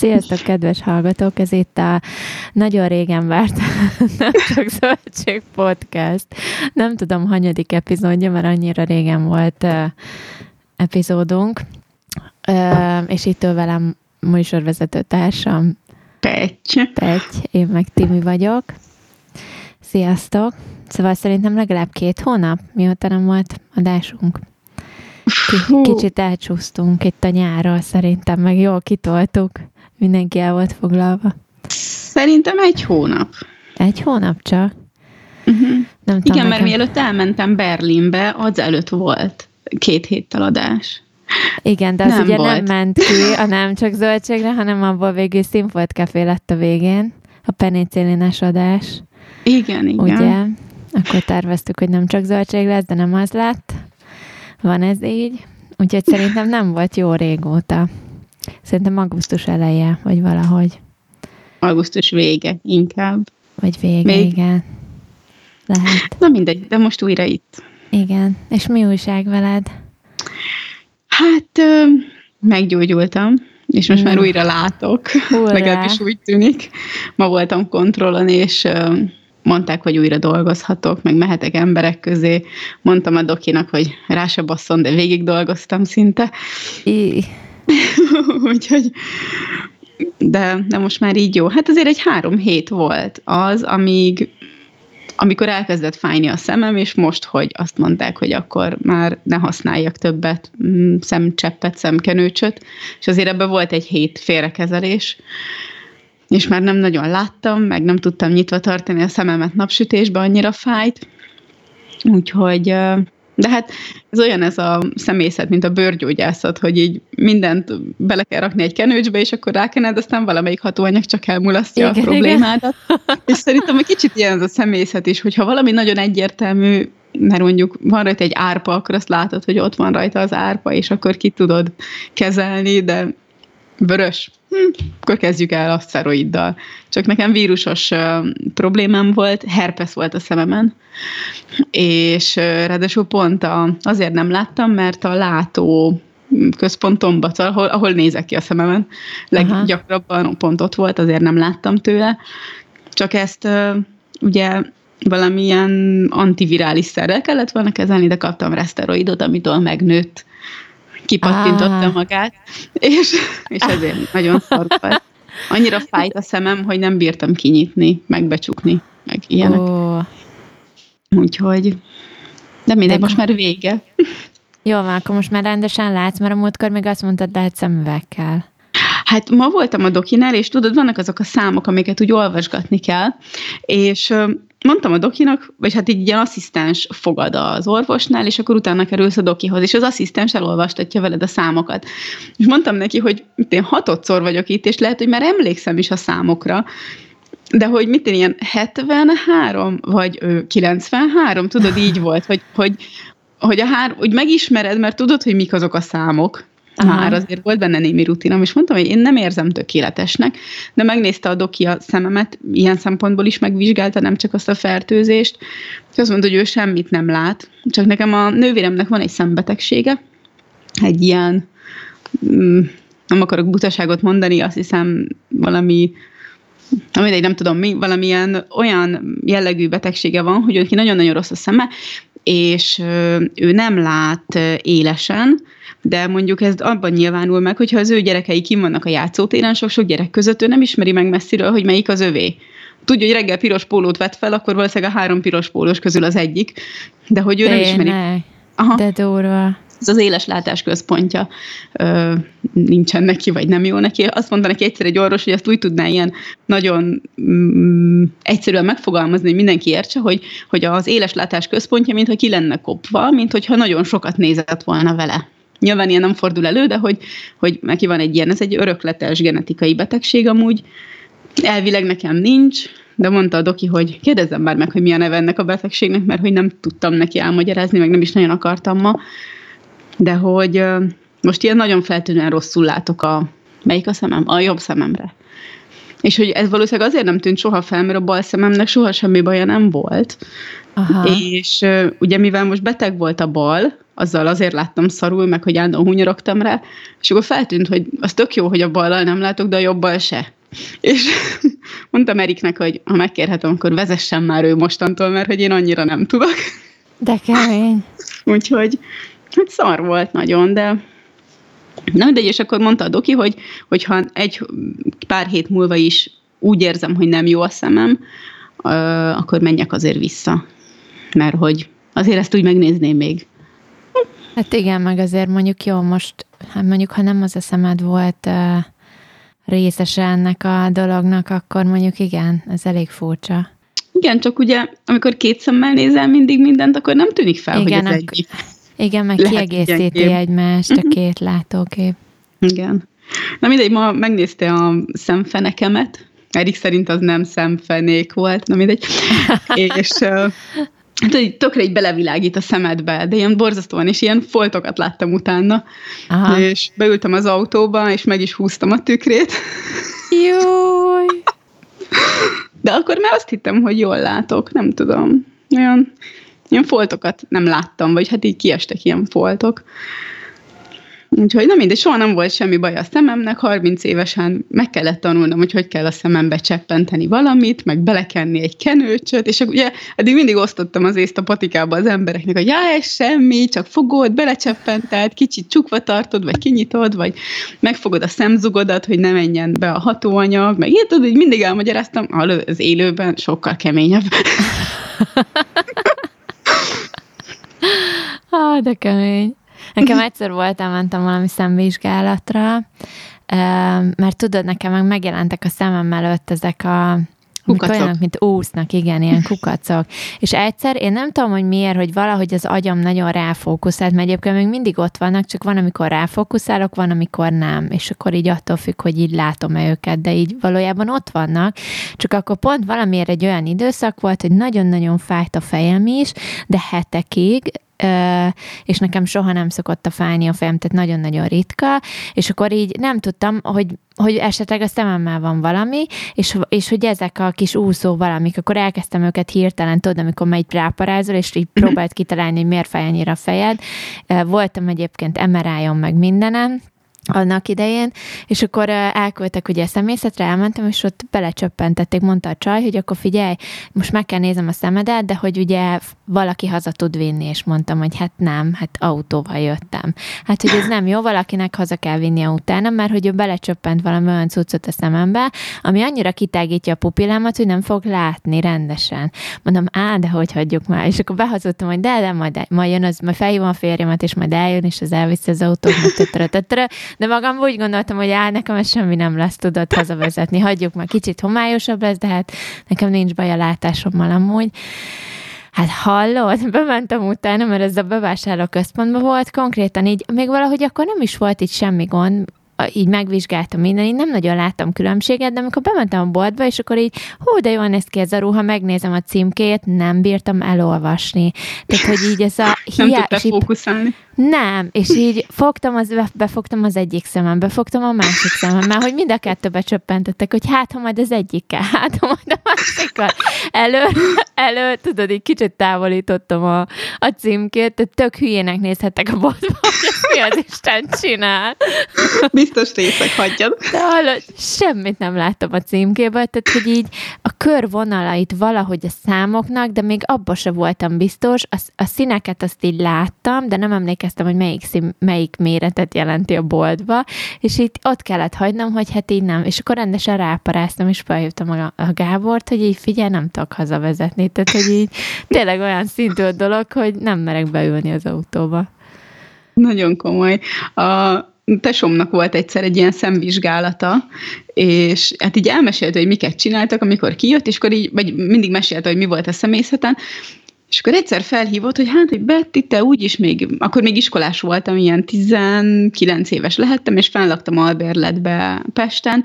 Sziasztok, kedves hallgatók! Ez itt a nagyon régen várt Nem csak Zöldség Podcast. Nem tudom, hanyadik epizódja, mert annyira régen volt uh, epizódunk. Uh, és itt velem műsorvezető társam Petty. Petty, én meg Timi vagyok. Sziasztok! Szóval szerintem legalább két hónap, mióta nem volt adásunk. Kicsit elcsúsztunk itt a nyárral, szerintem, meg jól kitoltuk. Mindenki el volt foglalva. Szerintem egy hónap. Egy hónap csak? Uh-huh. Nem tudom, Igen, mert mielőtt elmentem Berlinbe, az előtt volt két héttel adás. Igen, de az nem ugye volt. nem ment ki a nem csak zöldségre, hanem abból végül színfolt kafé lett a végén, a penicillines adás. Igen, igen. Ugye? Akkor terveztük, hogy nem csak zöldség lesz, de nem az lett. Van ez így. Úgyhogy szerintem nem volt jó régóta. Szerintem augusztus eleje, vagy valahogy. Augusztus vége inkább. Vagy vége, Még... igen. Lehet. Na mindegy, de most újra itt. Igen. És mi újság veled? Hát, meggyógyultam, és most mm. már újra látok. Hurrá. Legalábbis úgy tűnik. Ma voltam kontrollon, és mondták, hogy újra dolgozhatok, meg mehetek emberek közé. Mondtam a dokinak, hogy rá se basszon, de végig dolgoztam szinte. I. Úgyhogy, de, de most már így jó. Hát azért egy három hét volt az, amíg amikor elkezdett fájni a szemem, és most, hogy azt mondták, hogy akkor már ne használjak többet mm, szemcseppet, szemkenőcsöt, és azért ebben volt egy hét félrekezelés, és már nem nagyon láttam, meg nem tudtam nyitva tartani a szememet napsütésbe, annyira fájt, úgyhogy de hát ez olyan ez a személyzet, mint a bőrgyógyászat, hogy így mindent bele kell rakni egy kenőcsbe, és akkor rákened, aztán valamelyik hatóanyag csak elmulasztja igen, a problémádat. Igen. És szerintem egy kicsit ilyen ez a személyzet is, hogyha valami nagyon egyértelmű, mert mondjuk van rajta egy árpa, akkor azt látod, hogy ott van rajta az árpa, és akkor ki tudod kezelni, de vörös, hm, akkor kezdjük el a szteroiddal. Csak nekem vírusos uh, problémám volt, herpes volt a szememen, és uh, ráadásul pont a, azért nem láttam, mert a látó központomba, ahol, ahol nézek ki a szememen, leggyakrabban pont ott volt, azért nem láttam tőle. Csak ezt uh, ugye valamilyen antivirális szerrel kellett volna kezelni, de kaptam reszteroidot, amitől megnőtt kipattintotta ah. magát, és, és ezért nagyon szar volt. Annyira fájt a szemem, hogy nem bírtam kinyitni, megbecsukni, meg ilyenek. Oh. Úgyhogy, de mindegy, most már vége. Jó van, akkor most már rendesen látsz, mert a múltkor még azt mondtad, lehet szemüvekkel. Hát ma voltam a dokinál, és tudod, vannak azok a számok, amiket úgy olvasgatni kell, és mondtam a dokinak, vagy hát így ilyen asszisztens fogad az orvosnál, és akkor utána kerülsz a dokihoz, és az asszisztens elolvastatja veled a számokat. És mondtam neki, hogy én hatodszor vagyok itt, és lehet, hogy már emlékszem is a számokra, de hogy mit én ilyen 73 vagy 93, tudod, így volt, hogy, hogy, hogy, a hár, hogy megismered, mert tudod, hogy mik azok a számok, Aha. már azért volt benne némi rutinom, és mondtam, hogy én nem érzem tökéletesnek, de megnézte a doki a szememet, ilyen szempontból is megvizsgálta, nem csak azt a fertőzést, és azt mondta, hogy ő semmit nem lát, csak nekem a nővéremnek van egy szembetegsége, egy ilyen, mm, nem akarok butaságot mondani, azt hiszem valami mindegy, nem tudom mi, valamilyen olyan jellegű betegsége van, hogy neki nagyon-nagyon rossz a szeme, és ő nem lát élesen, de mondjuk ez abban nyilvánul meg, hogyha az ő gyerekei kim vannak a játszótéren, sok-sok gyerek között ő nem ismeri meg messziről, hogy melyik az övé. Tudja, hogy reggel piros pólót vett fel, akkor valószínűleg a három piros pólós közül az egyik, de hogy ő Tényleg. nem ismeri. Aha. De durva. Ez az éles látás központja ö, nincsen neki, vagy nem jó neki. Azt mondta neki egyszer egy orvos, hogy ezt úgy tudná ilyen nagyon mm, egyszerűen megfogalmazni, hogy mindenki értse, hogy, hogy az éles látás központja, mintha ki lenne kopva, mint hogyha nagyon sokat nézett volna vele. Nyilván ilyen nem fordul elő, de hogy, hogy neki van egy ilyen, ez egy örökletes genetikai betegség amúgy. Elvileg nekem nincs, de mondta a doki, hogy kérdezzem már meg, hogy mi a neve ennek a betegségnek, mert hogy nem tudtam neki elmagyarázni, meg nem is nagyon akartam ma. De hogy most ilyen nagyon feltűnően rosszul látok a, melyik a szemem? A jobb szememre. És hogy ez valószínűleg azért nem tűnt soha fel, mert a bal szememnek soha semmi baja nem volt. Aha. És uh, ugye mivel most beteg volt a bal, azzal azért láttam szarul, meg hogy állandóan hunyorogtam rá, és akkor feltűnt, hogy az tök jó, hogy a ballal nem látok, de a jobbal se. És mondtam Eriknek, hogy ha megkérhetem, akkor vezessen már ő mostantól, mert hogy én annyira nem tudok. De kemény. Úgyhogy hát szar volt nagyon, de Na, de és akkor mondta a doki, hogy hogyha egy pár hét múlva is úgy érzem, hogy nem jó a szemem, akkor menjek azért vissza. Mert hogy azért ezt úgy megnézném még. Hát igen, meg azért mondjuk jó, most hát mondjuk, ha nem az a szemed volt uh, részese ennek a dolognak, akkor mondjuk igen, ez elég furcsa. Igen, csak ugye, amikor két szemmel nézel mindig mindent, akkor nem tűnik fel, igen, hogy ez egy Igen, meg kiegészíti egymást a mhm. két látókép. Igen. Na mindegy, ma megnézte a szemfenekemet, Erik szerint az nem szemfenék volt, na mindegy. és hát, hogy tökre így belevilágít a szemedbe, de ilyen borzasztóan, és ilyen foltokat láttam utána. Aha. És beültem az autóba, és meg is húztam a tükrét. Júj! De akkor már azt hittem, hogy jól látok, nem tudom. Olyan, ilyen foltokat nem láttam, vagy hát így kiestek ilyen foltok. Úgyhogy nem mindegy, soha nem volt semmi baj a szememnek, 30 évesen meg kellett tanulnom, hogy hogy kell a szemembe cseppenteni valamit, meg belekenni egy kenőcsöt, és ugye eddig mindig osztottam az észt a patikába az embereknek, hogy já, ez semmi, csak fogod, belecseppenteld, kicsit csukva tartod, vagy kinyitod, vagy megfogod a szemzugodat, hogy ne menjen be a hatóanyag, meg tudod, hogy mindig elmagyaráztam, az élőben sokkal keményebb. ah, de kemény. Nekem egyszer volt, elmentem valami szemvizsgálatra, mert tudod, nekem meg megjelentek a szemem előtt ezek a Kukacok. Olyanok, mint úsznak, igen, ilyen kukacok. És egyszer, én nem tudom, hogy miért, hogy valahogy az agyam nagyon ráfókuszált, mert egyébként még mindig ott vannak, csak van, amikor ráfókuszálok, van, amikor nem. És akkor így attól függ, hogy így látom-e őket, de így valójában ott vannak. Csak akkor pont valamiért egy olyan időszak volt, hogy nagyon-nagyon fájt a fejem is, de hetekig, és nekem soha nem szokott a fájni a fejem, tehát nagyon-nagyon ritka, és akkor így nem tudtam, hogy, hogy esetleg a szememmel van valami, és, és hogy ezek a kis úszó valamik, akkor elkezdtem őket hirtelen, tudod, amikor megy ráparázol, és így próbált kitalálni, hogy miért fáj annyira a fejed. Voltam egyébként mri meg mindenem, annak idején, és akkor elküldtek ugye a szemészetre, elmentem, és ott belecsöppentették, mondta a csaj, hogy akkor figyelj, most meg kell nézem a szemedet, de hogy ugye valaki haza tud vinni, és mondtam, hogy hát nem, hát autóval jöttem. Hát, hogy ez nem jó, valakinek haza kell vinni utána, mert hogy ő belecsöppent valami olyan cuccot a szemembe, ami annyira kitágítja a pupillámat, hogy nem fog látni rendesen. Mondom, á, de hogy hagyjuk már. És akkor behazudtam, hogy de, de, majd, majd jön az, majd felhívom a férjemet, és majd eljön, és az elviszi az autót, de magam úgy gondoltam, hogy á, nekem ez semmi nem lesz, tudod hazavezetni. Hagyjuk már kicsit homályosabb lesz, de hát nekem nincs baj a látásommal amúgy. Hát hallod, bementem utána, mert ez a bevásárló központban volt, konkrétan így, még valahogy akkor nem is volt itt semmi gond, így megvizsgáltam minden, így nem nagyon láttam különbséget, de amikor bementem a boltba, és akkor így, hú, de jól néz ki ez a ruha, megnézem a címkét, nem bírtam elolvasni. Tehát, hogy így ez a... Nem tudtál fókuszálni. Nem, és így fogtam, az, befogtam az egyik szemem, befogtam a másik szemem, mert hogy mind a kettőbe csöppentettek, hogy hát, ha majd az egyikkel, hát, ha majd a másikkal. Elő, elő, tudod, így kicsit távolítottam a, a címkét, tehát tök hülyének nézhettek a boltba, hogy mi az Isten csinál. Biztos részek hagyjad. De hallod, semmit nem láttam a címkéből, tehát hogy így a körvonalait valahogy a számoknak, de még abba se voltam biztos, a, a színeket azt így láttam, de nem emlékeztem emlékeztem, hogy melyik, szín, melyik méretet jelenti a boltba, és itt ott kellett hagynom, hogy hát így nem. És akkor rendesen ráparáztam, és felhívtam a, a Gábort, hogy így figyelj, nem tudok hazavezetni. Tehát, hogy így tényleg olyan szintű a dolog, hogy nem merek beülni az autóba. Nagyon komoly. A tesomnak volt egyszer egy ilyen szemvizsgálata, és hát így elmesélte, hogy miket csináltak, amikor kijött, és akkor így, vagy mindig mesélte, hogy mi volt a személyzeten, és akkor egyszer felhívott, hogy hát, hogy Betty, te úgyis még, akkor még iskolás voltam, ilyen 19 éves lehettem, és fennlaktam albérletbe Pesten,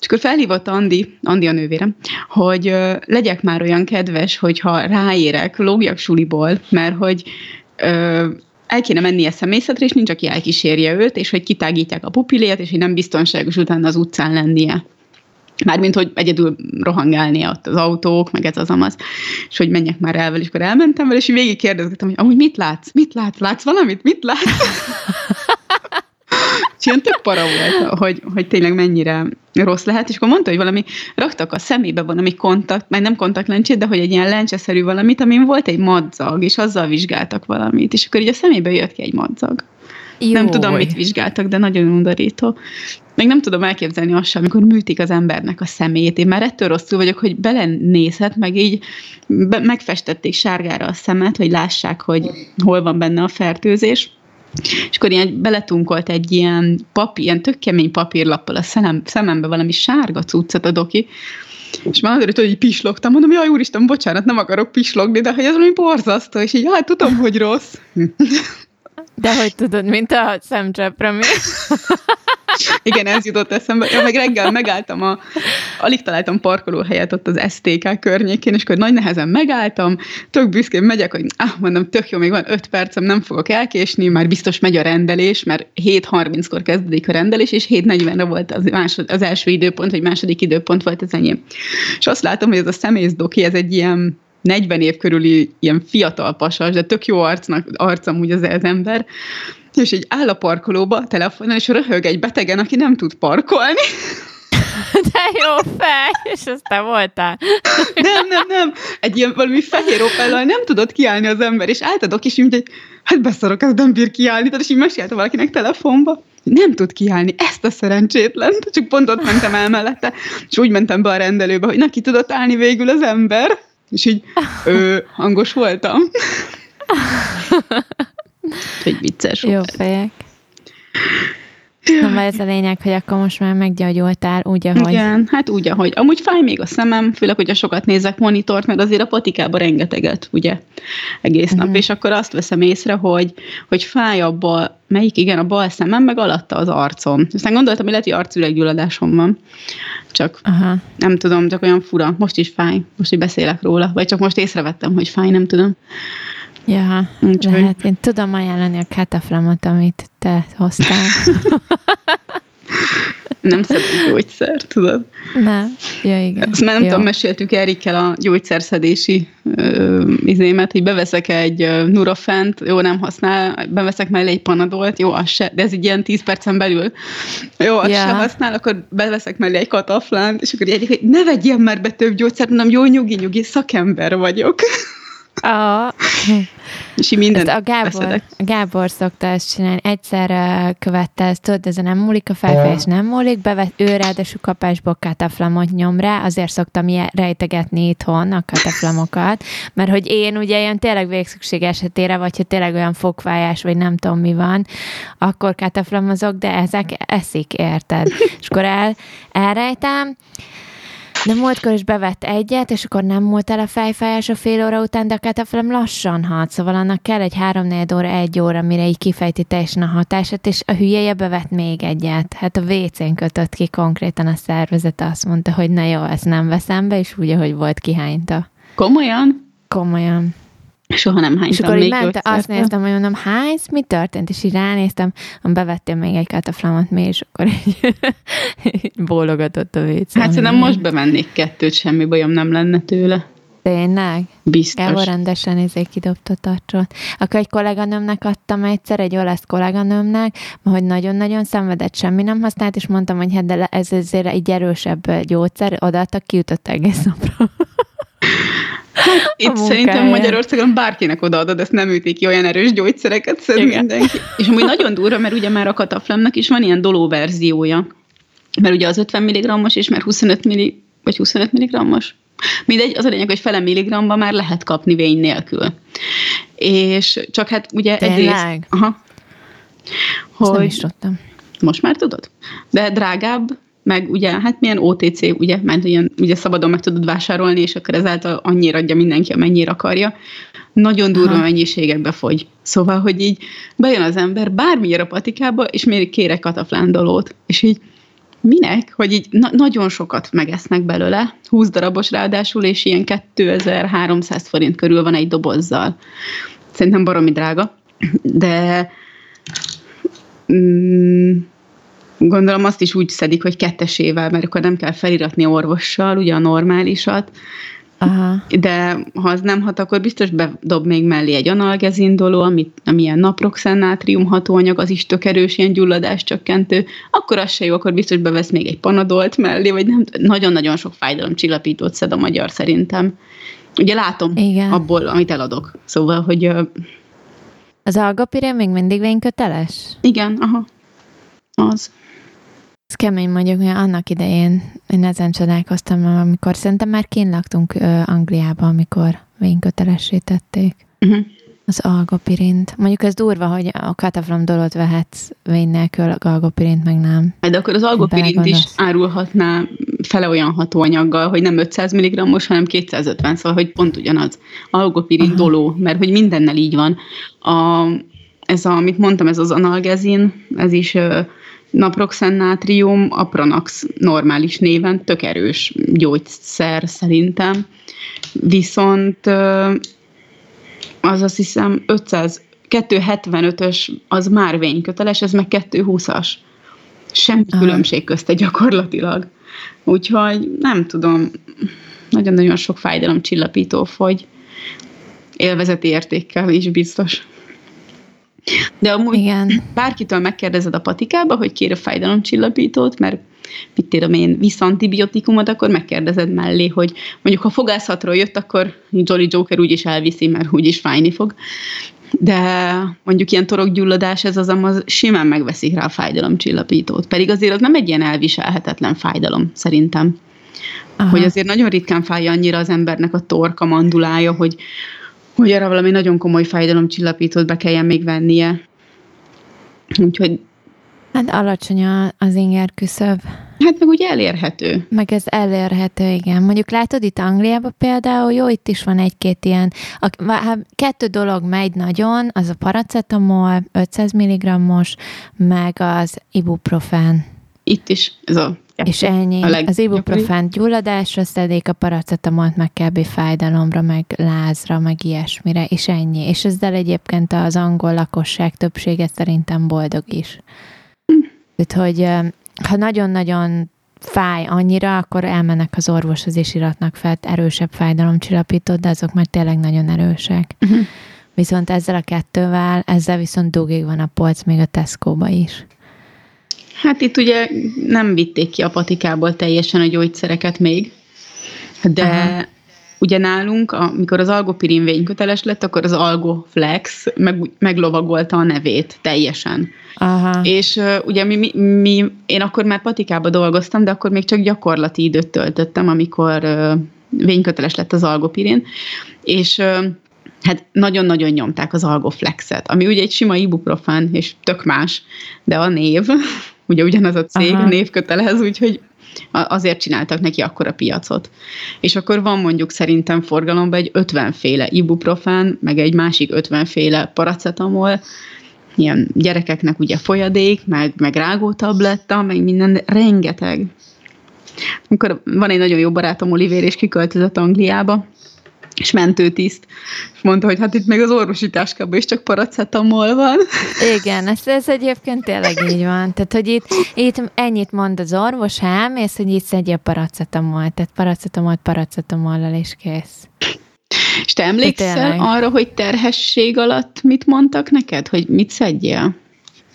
és akkor felhívott Andi, Andi a nővérem, hogy ö, legyek már olyan kedves, hogyha ráérek, lógjak suliból, mert hogy ö, el kéne mennie szemészetre, és nincs, aki elkísérje őt, és hogy kitágítják a pupilét, és hogy nem biztonságos utána az utcán lennie. Mármint, hogy egyedül rohangálni ott az autók, meg ez az amaz, és hogy menjek már el vele, és akkor elmentem vele, és végig kérdezgettem, hogy amúgy mit látsz? Mit látsz? Látsz valamit? Mit látsz? és ilyen tök para volt, hogy, hogy tényleg mennyire rossz lehet, és akkor mondta, hogy valami raktak a szemébe valami kontakt, meg nem kontaktlencsét, de hogy egy ilyen lencseszerű valamit, amin volt egy madzag, és azzal vizsgáltak valamit, és akkor így a szemébe jött ki egy madzag. Jó. Nem tudom, mit vizsgáltak, de nagyon undorító. Még nem tudom elképzelni azt sem, amikor műtik az embernek a szemét. Én már ettől rosszul vagyok, hogy belenézhet, meg így be, megfestették sárgára a szemet, hogy lássák, hogy hol van benne a fertőzés. És akkor ilyen beletunkolt egy ilyen papír, ilyen tök kemény papírlappal a szemem, szemembe valami sárga cuccot a doki, és már azért, hogy így pislogtam, mondom, jaj, úristen, bocsánat, nem akarok pislogni, de hogy ez valami borzasztó, és így, jaj, tudom, hogy rossz. De hogy tudod, mint a szemcsepre mi? Igen, ez jutott eszembe. Én meg reggel megálltam, a, alig találtam parkolóhelyet ott az STK környékén, és akkor nagy nehezen megálltam, tök büszkén megyek, hogy ah, mondom, tök jó, még van öt percem, nem fogok elkésni, már biztos megy a rendelés, mert 7.30-kor kezdődik a rendelés, és 7.40-re volt az, másod, az első időpont, vagy második időpont volt az enyém. És azt látom, hogy ez a szemészdoki, ez egy ilyen 40 év körüli ilyen fiatal pasas, de tök jó arcnak, arcam úgy az, az ember, és így áll a parkolóba telefonon, és röhög egy betegen, aki nem tud parkolni. De jó fej, és ezt te voltál. Nem, nem, nem. Egy ilyen valami fehér opellal nem tudott kiállni az ember, és álltadok is, mint egy, hát beszarok, ez nem bír kiállni, tehát és így mesélte valakinek telefonba. Nem tud kiállni, ezt a szerencsétlen. Csak pont ott mentem el mellette, és úgy mentem be a rendelőbe, hogy neki tudott állni végül az ember. És így ö, hangos voltam. Hogy vicces Jó volt. fejek. Nem, ez a lényeg, hogy akkor most már meggyógyultál úgy, ahogy... Igen, hát úgy, ahogy. Amúgy fáj még a szemem, főleg, hogyha sokat nézek monitort, mert azért a patikában rengeteget, ugye, egész nap, mm. és akkor azt veszem észre, hogy, hogy fáj a bal, melyik, igen, a bal szemem, meg alatta az arcom. Aztán gondoltam, hogy lehet, hogy arcüreggyulladásom van. Csak Aha. nem tudom, csak olyan fura. Most is fáj, most, hogy beszélek róla. Vagy csak most észrevettem, hogy fáj, nem tudom. Ja, Úgyhogy... lehet. Én tudom ajánlani a kataflamot, amit te hoztál. nem szedek gyógyszer, tudod? Nem, ja igen. Ezt már nem Jó. tudom, meséltük Erikkel a gyógyszerszedési ö, izémet, hogy beveszek egy Nurofent, jó, nem használ, beveszek mellé egy panadolt, jó, az se, de ez egy ilyen 10 percen belül, jó, az yeah. se használ, akkor beveszek mellé egy kataflánt, és akkor egy, hogy ne vegyél már be több gyógyszert, mondom, jó, nyugi, nyugi, szakember vagyok. A, és így mindent a Gábor, a Gábor szokta ezt csinálni. Egyszer uh, követte ezt, tudod, ez nem múlik a felfejés, nem múlik, bevet ő ráadásul kapásból kataflamot nyom rá, azért szoktam rejtegetni itthon a kataflamokat, mert hogy én ugye ilyen tényleg végszükség esetére, vagy ha tényleg olyan fokvájás, vagy nem tudom mi van, akkor kataflamozok, de ezek eszik, érted? És akkor el, elrejtem, de múltkor is bevett egyet, és akkor nem volt el a fejfájás a fél óra után, de a ketaflem lassan hat, szóval annak kell egy három óra, egy óra, mire így kifejti teljesen a hatását, és a hülyeje bevett még egyet. Hát a WC-n kötött ki konkrétan a szervezet, azt mondta, hogy na jó, ezt nem veszem be, és úgy, ahogy volt kihányta. Komolyan? Komolyan. Soha nem hánytam És akkor így ment, azt néztem, hogy mondom, hánysz, mi történt? És így ránéztem, bevettél még egy kataflamot mi, és akkor így, így bólogatott a vécé. Hát szerintem most bemennék kettőt, semmi bajom nem lenne tőle. Tényleg? Biztos. Gábor rendesen izé kidobta tartsot. Akkor egy kolléganőmnek adtam egyszer, egy olasz kolléganőmnek, hogy nagyon-nagyon szenvedett, semmi nem használt, és mondtam, hogy hát de ez azért egy erősebb gyógyszer, odaadtak, kiütött egész napra. Hát itt szerintem Magyarországon bárkinek odaadod, ezt nem ütik ki, olyan erős gyógyszereket szed mindenki. És amúgy nagyon durva, mert ugye már a kataflemnek is van ilyen doló verziója. Mert ugye az 50 mg-os és már 25 mg, vagy 25 mg-os. Mindegy, az a lényeg, hogy fele milligramba már lehet kapni vény nélkül. És csak hát ugye Tényleg? egész... Aha. Hogy, nem is tudtam. Most már tudod? De drágább, meg ugye, hát milyen OTC, ugye, mert ilyen, ugye szabadon meg tudod vásárolni, és akkor ezáltal annyira adja mindenki, amennyire akarja. Nagyon durva Aha. mennyiségekbe fogy. Szóval, hogy így bejön az ember bármilyen a patikába, és még kérek kataflándolót. És így minek? Hogy így na- nagyon sokat megesznek belőle, 20 darabos ráadásul, és ilyen 2300 forint körül van egy dobozzal. Szerintem baromi drága, de mm, Gondolom azt is úgy szedik, hogy kettesével, mert akkor nem kell feliratni orvossal, ugye a normálisat, Aha. De ha az nem hat, akkor biztos bedob még mellé egy analgezindoló, amit, ami ilyen naproxennátrium hatóanyag, az is tök erős, ilyen gyulladás csökkentő, akkor az se jó, akkor biztos bevesz még egy panadolt mellé, vagy nem, nagyon-nagyon sok fájdalom csillapítót szed a magyar szerintem. Ugye látom Igen. abból, amit eladok. Szóval, hogy... Az algapirén még mindig vényköteles? Igen, aha. Az. Ez kemény mondjuk, hogy annak idején én ezen csodálkoztam, amikor szerintem már kínlaktunk Angliában, amikor vénykötelessé tették. Uh-huh. Az algopirint. Mondjuk ez durva, hogy a kataflam dolot vehetsz vény nélkül, algopirint meg nem. De akkor az algopirint is árulhatná fele olyan hatóanyaggal, hogy nem 500 mg-os, hanem 250, szóval, hogy pont ugyanaz. Algopirint Aha. doló, mert hogy mindennel így van. A, ez a, amit mondtam, ez az analgezin, ez is naproxennátrium, apranax normális néven, tök erős gyógyszer szerintem. Viszont az azt hiszem 500, 275-ös az már vényköteles, ez meg 220-as. Semmi Aha. különbség közte gyakorlatilag. Úgyhogy nem tudom, nagyon-nagyon sok fájdalom csillapító fogy. Élvezeti értékkel is biztos. De amúgy Igen. bárkitől megkérdezed a patikába, hogy kér a fájdalomcsillapítót, mert mit tudom én, visz antibiotikumot, akkor megkérdezed mellé, hogy mondjuk ha fogászatról jött, akkor Jolly Joker úgyis elviszi, mert úgyis fájni fog. De mondjuk ilyen torokgyulladás, ez az, az simán megveszik rá a fájdalomcsillapítót. Pedig azért az nem egy ilyen elviselhetetlen fájdalom, szerintem. Aha. Hogy azért nagyon ritkán fáj annyira az embernek a torka, mandulája, hogy hogy arra valami nagyon komoly fájdalomcsillapítót be kelljen még vennie. Úgyhogy... Hát alacsony az inger küszöb. Hát meg ugye elérhető. Meg ez elérhető, igen. Mondjuk látod itt Angliában például, jó, itt is van egy-két ilyen, a, hát kettő dolog megy nagyon, az a paracetamol, 500 mg-os, meg az ibuprofen. Itt is ez a és ennyi. Az ibuprofen gyulladásra szedik, a paracetamolt meg kb. fájdalomra, meg lázra, meg ilyesmire, és ennyi. És ezzel egyébként az angol lakosság többsége szerintem boldog is. Úgyhogy ha nagyon-nagyon fáj annyira, akkor elmennek az orvoshoz és iratnak fel erősebb fájdalomcsillapítót, de azok már tényleg nagyon erősek. Uh-huh. Viszont ezzel a kettővel, ezzel viszont dugig van a polc még a Tesco-ba is. Hát itt ugye nem vitték ki a patikából teljesen a gyógyszereket még, de Aha. ugye nálunk, amikor az algopirin vényköteles lett, akkor az algoflex meg, meglovagolta a nevét teljesen. Aha. És uh, ugye mi, mi, mi, én akkor már patikába dolgoztam, de akkor még csak gyakorlati időt töltöttem, amikor uh, vényköteles lett az algopirin, és uh, hát nagyon-nagyon nyomták az algoflexet, ami ugye egy sima ibuprofen, és tök más, de a név ugye ugyanaz a cég, Aha. névkötelez, úgyhogy azért csináltak neki akkor a piacot. És akkor van mondjuk szerintem forgalomban egy 50 féle ibuprofen, meg egy másik 50 féle paracetamol, ilyen gyerekeknek ugye folyadék, meg, meg rágótabletta, meg minden, rengeteg. Amikor van egy nagyon jó barátom, Oliver, és kiköltözött Angliába, és mentőtiszt, és mondta, hogy hát itt még az orvosi táskában is csak paracetamol van. Igen, ez, ez egyébként tényleg így van. Tehát, hogy itt, itt ennyit mond az orvos, ha elmész, hogy itt szedje a paracetamol, tehát paracetamolt paracetamollal is kész. És te emlékszel arra, hogy terhesség alatt mit mondtak neked, hogy mit szedjél?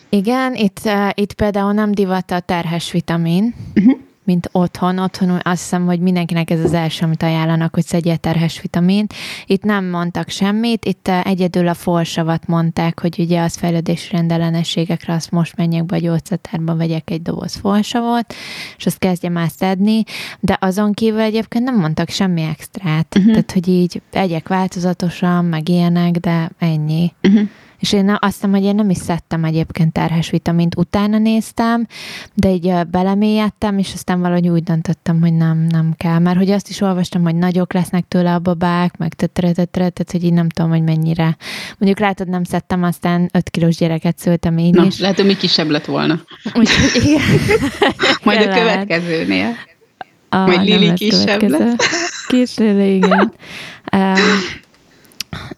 Igen, itt, uh, itt például nem divat a terhes vitamin, uh-huh mint otthon. Otthon azt hiszem, hogy mindenkinek ez az első, amit ajánlanak, hogy szedje terhes vitamint. Itt nem mondtak semmit, itt eh, egyedül a folsavat mondták, hogy ugye az fejlődési rendellenességekre azt most menjek be a gyógyszertárba, vegyek egy doboz folsavot, és azt kezdjem már szedni, de azon kívül egyébként nem mondtak semmi extrát. Uh-huh. Tehát, hogy így egyek változatosan, meg ilyenek, de ennyi. Uh-huh. És én azt hiszem, hogy én nem is szedtem egyébként terhes vitamint, utána néztem, de így belemélyedtem, és aztán valahogy úgy döntöttem, hogy nem, nem kell. Mert hogy azt is olvastam, hogy nagyok lesznek tőle a babák, meg tetre, tetre, tehát hogy így nem tudom, hogy mennyire. Mondjuk látod, nem szedtem, aztán 5 kilós gyereket szültem én Na, is. lehet, hogy mi kisebb lett volna. Úgyhogy igen. Majd a következőnél. Ah, Majd Lili kisebb lesz. Kis Lili, igen. Um,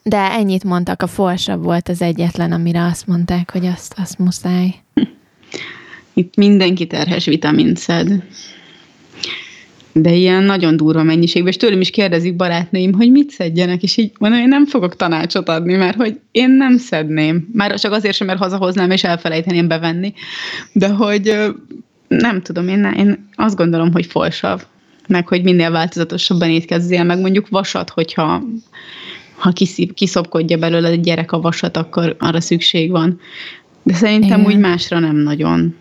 de ennyit mondtak, a forsabb volt az egyetlen, amire azt mondták, hogy azt, azt muszáj. Itt mindenki terhes vitamint szed. De ilyen nagyon durva mennyiségben, és tőlem is kérdezik barátnőim, hogy mit szedjenek, és így mondom, én nem fogok tanácsot adni, mert hogy én nem szedném. Már csak azért sem, mert hazahoznám, és elfelejteném bevenni. De hogy nem tudom, én, én azt gondolom, hogy folsav, meg hogy minél változatosabban étkezzél, meg mondjuk vasat, hogyha ha kiszip, kiszopkodja belőle egy gyerek a vasat, akkor arra szükség van. De szerintem Igen. úgy másra nem nagyon.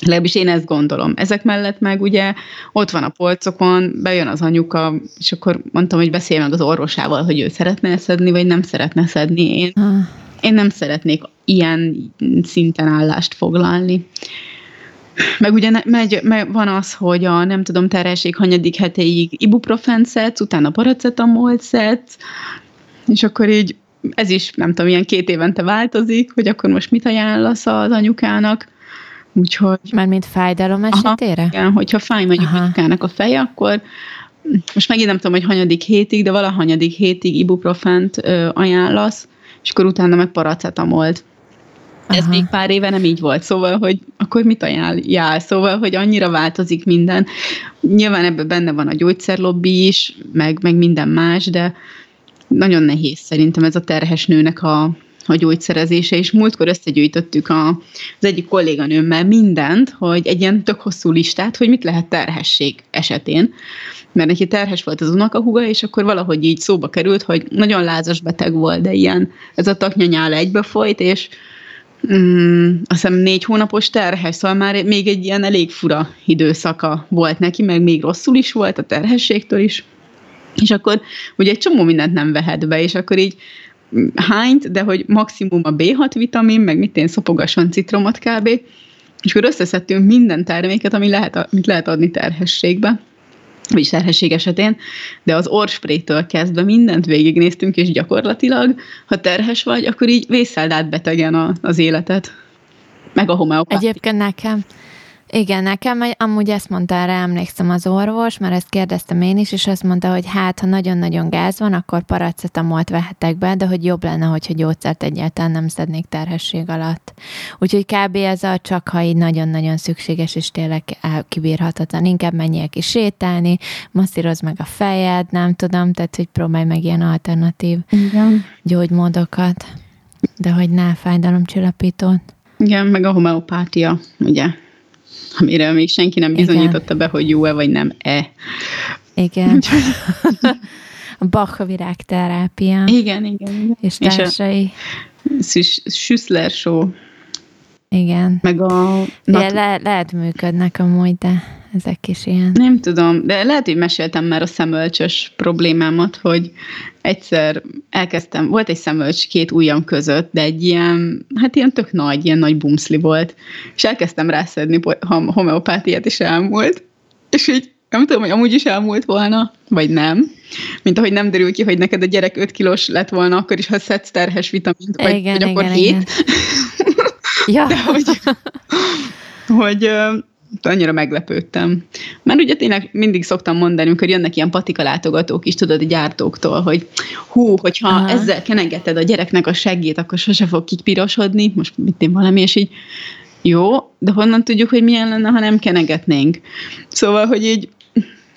Legalábbis én ezt gondolom. Ezek mellett meg ugye ott van a polcokon, bejön az anyuka, és akkor mondtam, hogy beszélj meg az orvosával, hogy ő szeretne szedni, vagy nem szeretne szedni. Én, ah. én nem szeretnék ilyen szinten állást foglalni. Meg ugye megy, megy, van az, hogy a nem tudom, terhesség hanyadik hetéig ibuprofen szedsz, utána paracetamol szedsz, és akkor így ez is, nem tudom, ilyen két évente változik, hogy akkor most mit ajánlasz az anyukának. Úgyhogy... mint fájdalom esetére? Aha, igen, hogyha fáj mondjuk Aha. anyukának a feje, akkor most megint nem tudom, hogy hanyadik hétig, de valahanyadik hétig ibuprofent ö, ajánlasz, és akkor utána meg paracetamolt. Aha. Ez még pár éve nem így volt, szóval, hogy akkor mit ajánljál? Szóval, hogy annyira változik minden. Nyilván ebben benne van a gyógyszerlobbi is, meg, meg minden más, de nagyon nehéz szerintem ez a terhes nőnek a, a gyógyszerezése, és múltkor összegyűjtöttük a, az egyik kolléganőmmel mindent, hogy egy ilyen tök hosszú listát, hogy mit lehet terhesség esetén, mert neki terhes volt az unokahuga, és akkor valahogy így szóba került, hogy nagyon lázas beteg volt, de ilyen, ez a taknyanyála egybe folyt, és mm, azt hiszem négy hónapos terhes, szóval már még egy ilyen elég fura időszaka volt neki, meg még rosszul is volt a terhességtől is, és akkor ugye egy csomó mindent nem vehet be, és akkor így hányt, de hogy maximum a B6 vitamin, meg mit én szopogasson citromot kb. És akkor összeszedtünk minden terméket, ami lehet, amit lehet adni terhességbe, vagy terhesség esetén, de az orsprétől kezdve mindent végignéztünk, és gyakorlatilag, ha terhes vagy, akkor így vészeld át betegen az életet. Meg a homeopátia. Egyébként nekem, igen, nekem amúgy ezt mondta, erre emlékszem az orvos, mert ezt kérdeztem én is, és azt mondta, hogy hát, ha nagyon-nagyon gáz van, akkor paracetamolt vehetek be, de hogy jobb lenne, hogyha gyógyszert egyáltalán nem szednék terhesség alatt. Úgyhogy kb. ez a csak, ha így nagyon-nagyon szükséges, és tényleg kibírhatatlan. Inkább menjél ki sétálni, masszíroz meg a fejed, nem tudom, tehát hogy próbálj meg ilyen alternatív Igen. gyógymódokat, de hogy ne fájdalomcsillapítót. Igen, meg a homeopátia, ugye? Amire még senki nem bizonyította igen. be, hogy jó-e vagy nem-e. Igen. a Bach virágterápia. Igen, igen, igen. És társai. És a Schüssler show. Igen. Meg a... Nat- le- lehet működnek amúgy, de ezek is ilyen. Nem tudom, de lehet, hogy meséltem már a szemölcsös problémámat, hogy egyszer elkezdtem, volt egy szemölcs két ujjam között, de egy ilyen, hát ilyen tök nagy, ilyen nagy bumszli volt, és elkezdtem rászedni homeopátiát, és elmúlt, és így nem tudom, hogy amúgy is elmúlt volna, vagy nem. Mint ahogy nem derül ki, hogy neked a gyerek 5 kilós lett volna, akkor is, ha szedsz terhes vitamint, vagy, igen, vagy akkor igen, 7. Igen. ja. De hogy, hogy annyira meglepődtem. Mert ugye tényleg mindig szoktam mondani, amikor jönnek ilyen patika látogatók is, tudod, a gyártóktól, hogy hú, hogyha Aha. ezzel kenegeted a gyereknek a seggét, akkor sose fog kipirosodni, most mit én valami, és így jó, de honnan tudjuk, hogy milyen lenne, ha nem kenegetnénk? Szóval, hogy így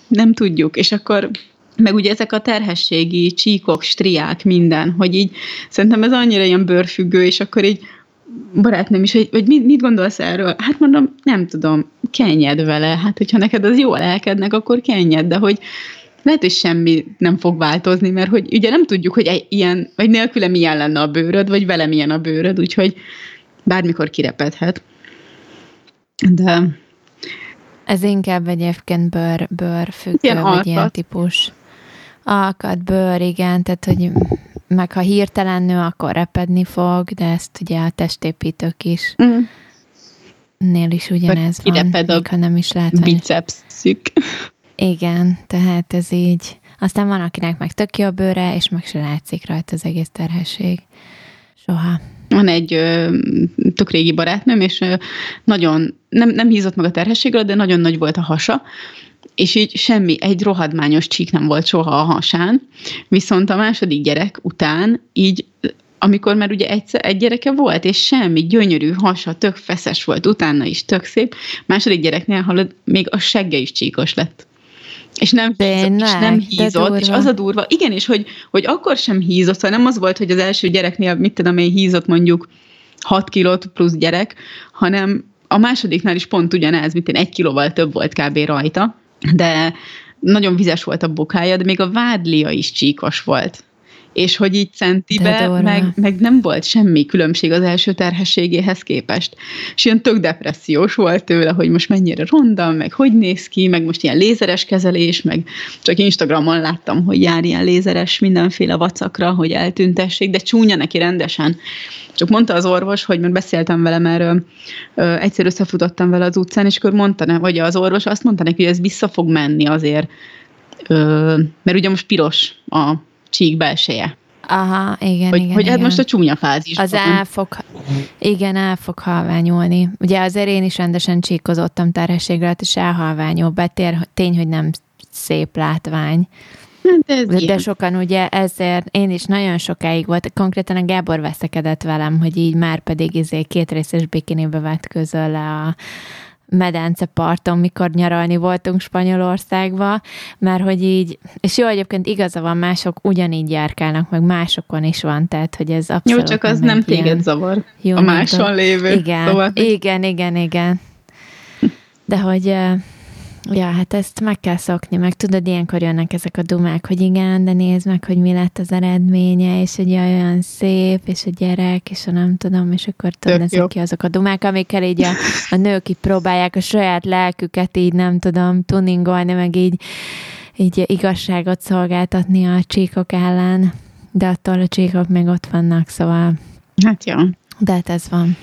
nem tudjuk, és akkor meg ugye ezek a terhességi csíkok, striák, minden, hogy így szerintem ez annyira ilyen bőrfüggő, és akkor így barátnőm is, hogy, hogy mit, mit gondolsz erről? Hát mondom, nem tudom, kenjed vele. Hát, hogyha neked az jó lelkednek, akkor kenjed, de hogy lehet, hogy semmi nem fog változni, mert hogy ugye nem tudjuk, hogy ilyen, vagy nélküle milyen lenne a bőröd, vagy vele milyen a bőröd, úgyhogy bármikor kirepedhet. De... Ez inkább egyébként bőr, bőr függő, ilyen vagy ilyen típus. Alkat, bőr, igen, tehát hogy meg ha hirtelen nő, akkor repedni fog, de ezt ugye a testépítők is. Mm. Nél is ugyanez van, még ha nem is látni. Bicepszük. Igen, tehát ez így. Aztán van, akinek meg tök jó a bőre, és meg se látszik rajta az egész terhesség. Soha. Van egy ö, tök régi barátnőm, és ö, nagyon, nem, nem hízott meg a terhességről, de nagyon nagy volt a hasa, és így semmi, egy rohadmányos csík nem volt soha a hasán, viszont a második gyerek után így amikor már ugye egyszer, egy gyereke volt, és semmi, gyönyörű hasa, tök feszes volt, utána is tök szép, második gyereknél hallod, még a segge is csíkos lett. És nem, hízott, és nem hízott, és az a durva. Igen, és hogy, hogy akkor sem hízott, szóval nem az volt, hogy az első gyereknél, mit tudom én, hízott mondjuk 6 kilót plusz gyerek, hanem a másodiknál is pont ugyanez, mint én egy kilóval több volt kb. rajta, de nagyon vizes volt a bokája, de még a vádlia is csíkos volt és hogy így centibe meg, meg nem volt semmi különbség az első terhességéhez képest. És ilyen tök depressziós volt tőle, hogy most mennyire ronda, meg hogy néz ki, meg most ilyen lézeres kezelés, meg csak Instagramon láttam, hogy jár ilyen lézeres mindenféle vacakra, hogy eltüntessék, de csúnya neki rendesen. Csak mondta az orvos, hogy mert beszéltem velem erről, egyszer összefutottam vele az utcán, és akkor mondta, vagy az orvos azt mondta neki, hogy ez vissza fog menni azért, mert ugye most piros a csík belseje. Aha, igen, hogy, igen. Hogy igen. hát most a csúnya fázis. Az el fog, igen, el fog halványulni. Ugye azért én is rendesen csíkozottam terhességre, és elhalványul betér, tény, hogy nem szép látvány. Hát de, de, de sokan ugye ezért, én is nagyon sokáig volt, konkrétan a Gábor veszekedett velem, hogy így már pedig izé két részes bikinibe vett közöl le a, medence parton, mikor nyaralni voltunk Spanyolországba, mert hogy így, és jó, egyébként igaza van, mások ugyanígy járkálnak, meg másokon is van, tehát hogy ez abszolút Jó, csak az nem téged zavar, jó, a máson lévő. Igen, szóval. igen, igen, igen. De hogy Ja, hát ezt meg kell szokni, meg tudod, ilyenkor jönnek ezek a dumák, hogy igen, de nézd meg, hogy mi lett az eredménye, és hogy olyan szép, és a gyerek, és a nem tudom, és akkor tudod, ezek ki azok a dumák, amikkel így a, a nők így próbálják a saját lelküket így, nem tudom, tuningolni, meg így, így igazságot szolgáltatni a csíkok ellen, de attól a csíkok még ott vannak, szóval... Hát jó. De hát ez van.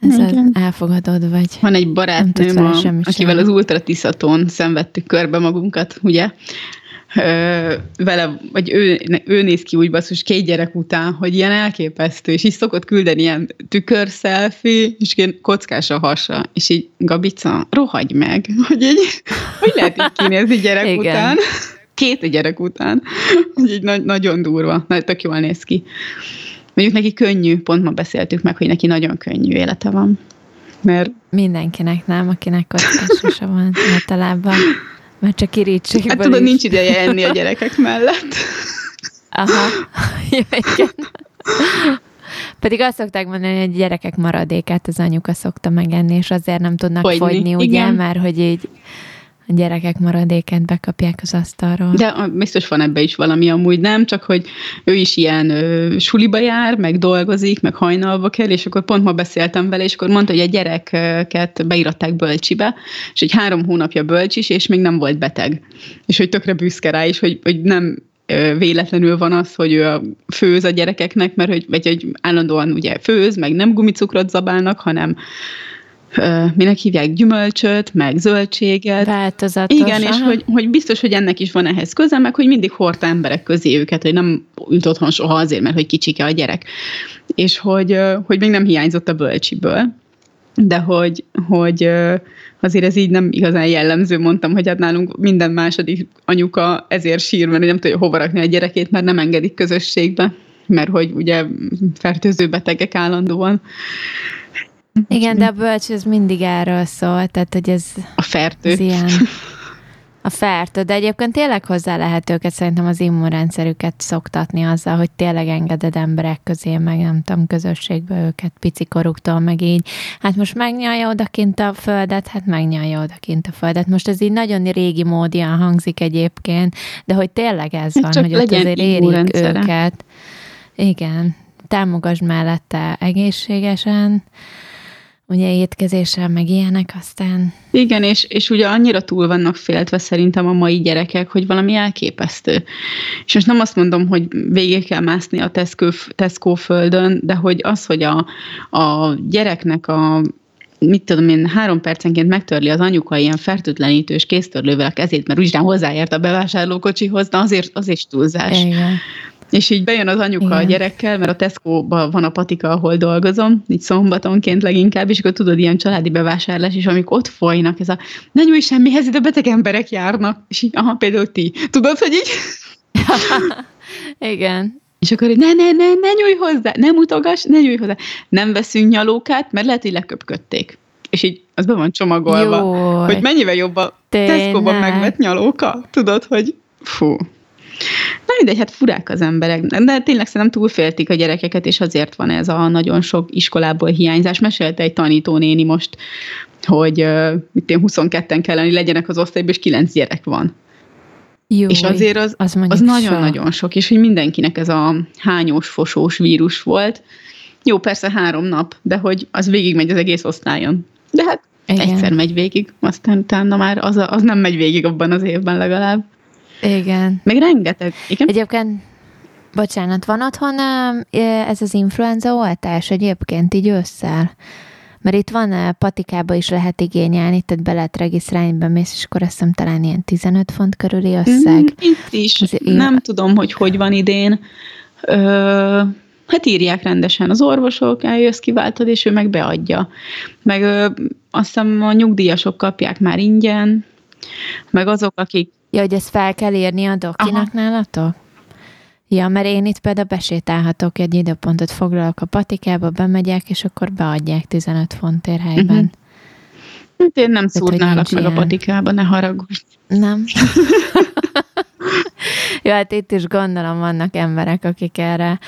Ezzel elfogadod, vagy Van egy barátnőm, a, akivel az ultratiszatón szenvedtük körbe magunkat, ugye? Ö, vele, vagy ő, ő néz ki úgy basszus két gyerek után, hogy ilyen elképesztő, és így szokott küldeni ilyen tükör selfie, és ilyen kockás a hasa, és így Gabica, rohagy meg, hogy így, hogy lehet így kinézni gyerek Igen. után, két gyerek után, hogy így na- nagyon durva, na, tök jól néz ki. Mondjuk neki könnyű, pont ma beszéltük meg, hogy neki nagyon könnyű élete van. Mert... Mindenkinek nem, akinek kockásosa van általában. Mert csak irítségből Hát tudod, is. nincs ideje enni a gyerekek mellett. Aha. Ja, igen. Pedig azt szokták mondani, hogy gyerekek maradékát az anyuka szokta megenni, és azért nem tudnak fogyni, fogyni ugye, igen. mert hogy így a gyerekek maradékát bekapják az asztalról. De biztos van ebbe is valami amúgy, nem? Csak, hogy ő is ilyen ö, suliba jár, meg dolgozik, meg hajnalba kell, és akkor pont ma beszéltem vele, és akkor mondta, hogy a gyereket beiratták bölcsibe, és hogy három hónapja bölcsis, és még nem volt beteg. És hogy tökre büszke rá is, hogy, hogy nem véletlenül van az, hogy ő a főz a gyerekeknek, mert hogy, vagy hogy állandóan ugye főz, meg nem gumicukrot zabálnak, hanem minek hívják, gyümölcsöt, meg zöldséget. Változatos. Igen, és hogy, hogy biztos, hogy ennek is van ehhez köze, meg hogy mindig hordta emberek közé őket, hogy nem ült otthon soha azért, mert hogy kicsike a gyerek. És hogy, hogy még nem hiányzott a bölcsiből. De hogy, hogy azért ez így nem igazán jellemző, mondtam, hogy hát nálunk minden második anyuka ezért sír, mert nem tudja hova rakni a gyerekét, mert nem engedik közösségbe, mert hogy ugye fertőző betegek állandóan. Igen, de a bölcs ez mindig erről szól, tehát hogy ez... A fertő. Ez ilyen, a fertő, de egyébként tényleg hozzá lehet őket szerintem az immunrendszerüket szoktatni azzal, hogy tényleg engeded emberek közé, meg nem tudom, közösségbe őket picikoruktól, meg így. Hát most megnyalja odakint a földet, hát megnyalja odakint a földet. Most ez így nagyon régi módian hangzik egyébként, de hogy tényleg ez hát van, hogy ott azért érik őket. Igen, támogasd mellette egészségesen, ugye étkezéssel, meg ilyenek, aztán... Igen, és, és ugye annyira túl vannak féltve szerintem a mai gyerekek, hogy valami elképesztő. És most nem azt mondom, hogy végig kell mászni a Tesco, Tesco földön, de hogy az, hogy a, a gyereknek a mit tudom én, három percenként megtörli az anyuka ilyen fertőtlenítős kéztörlővel a kezét, mert úgyis hozzáért a bevásárlókocsihoz, de azért az is túlzás. Igen. És így bejön az anyuka Igen. a gyerekkel, mert a tesco van a patika, ahol dolgozom, így szombatonként leginkább, és akkor tudod, ilyen családi bevásárlás, és amik ott folynak, ez a ne nyújj semmihez, de beteg emberek járnak, és így, aha, például ti. Tudod, hogy így? Igen. És akkor, hogy ne, ne, ne, ne nyújj hozzá, ne mutogass, ne nyújj hozzá. Nem veszünk nyalókát, mert lehet, hogy leköpködték. És így az be van csomagolva, Jó, hogy mennyivel jobb a Tesco-ban megvett nyalóka. Tudod, hogy fú. Na mindegy, hát furák az emberek, de tényleg szerintem túlféltik a gyerekeket, és azért van ez a nagyon sok iskolából hiányzás. Mesélte egy tanítónéni most, hogy mit én 22-en kellene, legyenek az osztályban, és 9 gyerek van. Jó, és azért az, az, az nagyon-nagyon sok. sok, és hogy mindenkinek ez a hányós, fosós vírus volt. Jó, persze három nap, de hogy az végigmegy az egész osztályon. De hát Igen. egyszer megy végig, aztán utána már az, az nem megy végig abban az évben legalább. Igen. Meg rengeteg. Igen? Egyébként, bocsánat, van otthon ez az influenza oltás egyébként így ősszel? Mert itt van patikába is lehet igényelni, tehát be lehet regisztrálni, bemész, és akkor azt hiszem talán ilyen 15 font körüli összeg. Mm, itt is. Az, nem tudom, hogy hogy van idén. Ö, hát írják rendesen az orvosok, eljössz, kiváltod, és ő meg beadja. Meg ö, azt hiszem a nyugdíjasok kapják már ingyen, meg azok, akik... Ja, hogy ezt fel kell írni a dokinak Aha. nálatok? Ja, mert én itt például besétálhatok, egy időpontot foglalok a patikába, bemegyek, és akkor beadják 15 fontért helyben. Uh-huh. Hát én nem szúrnálak meg ilyen. a patikába, ne haragudj. Nem. Jó, hát itt is gondolom vannak emberek, akik erre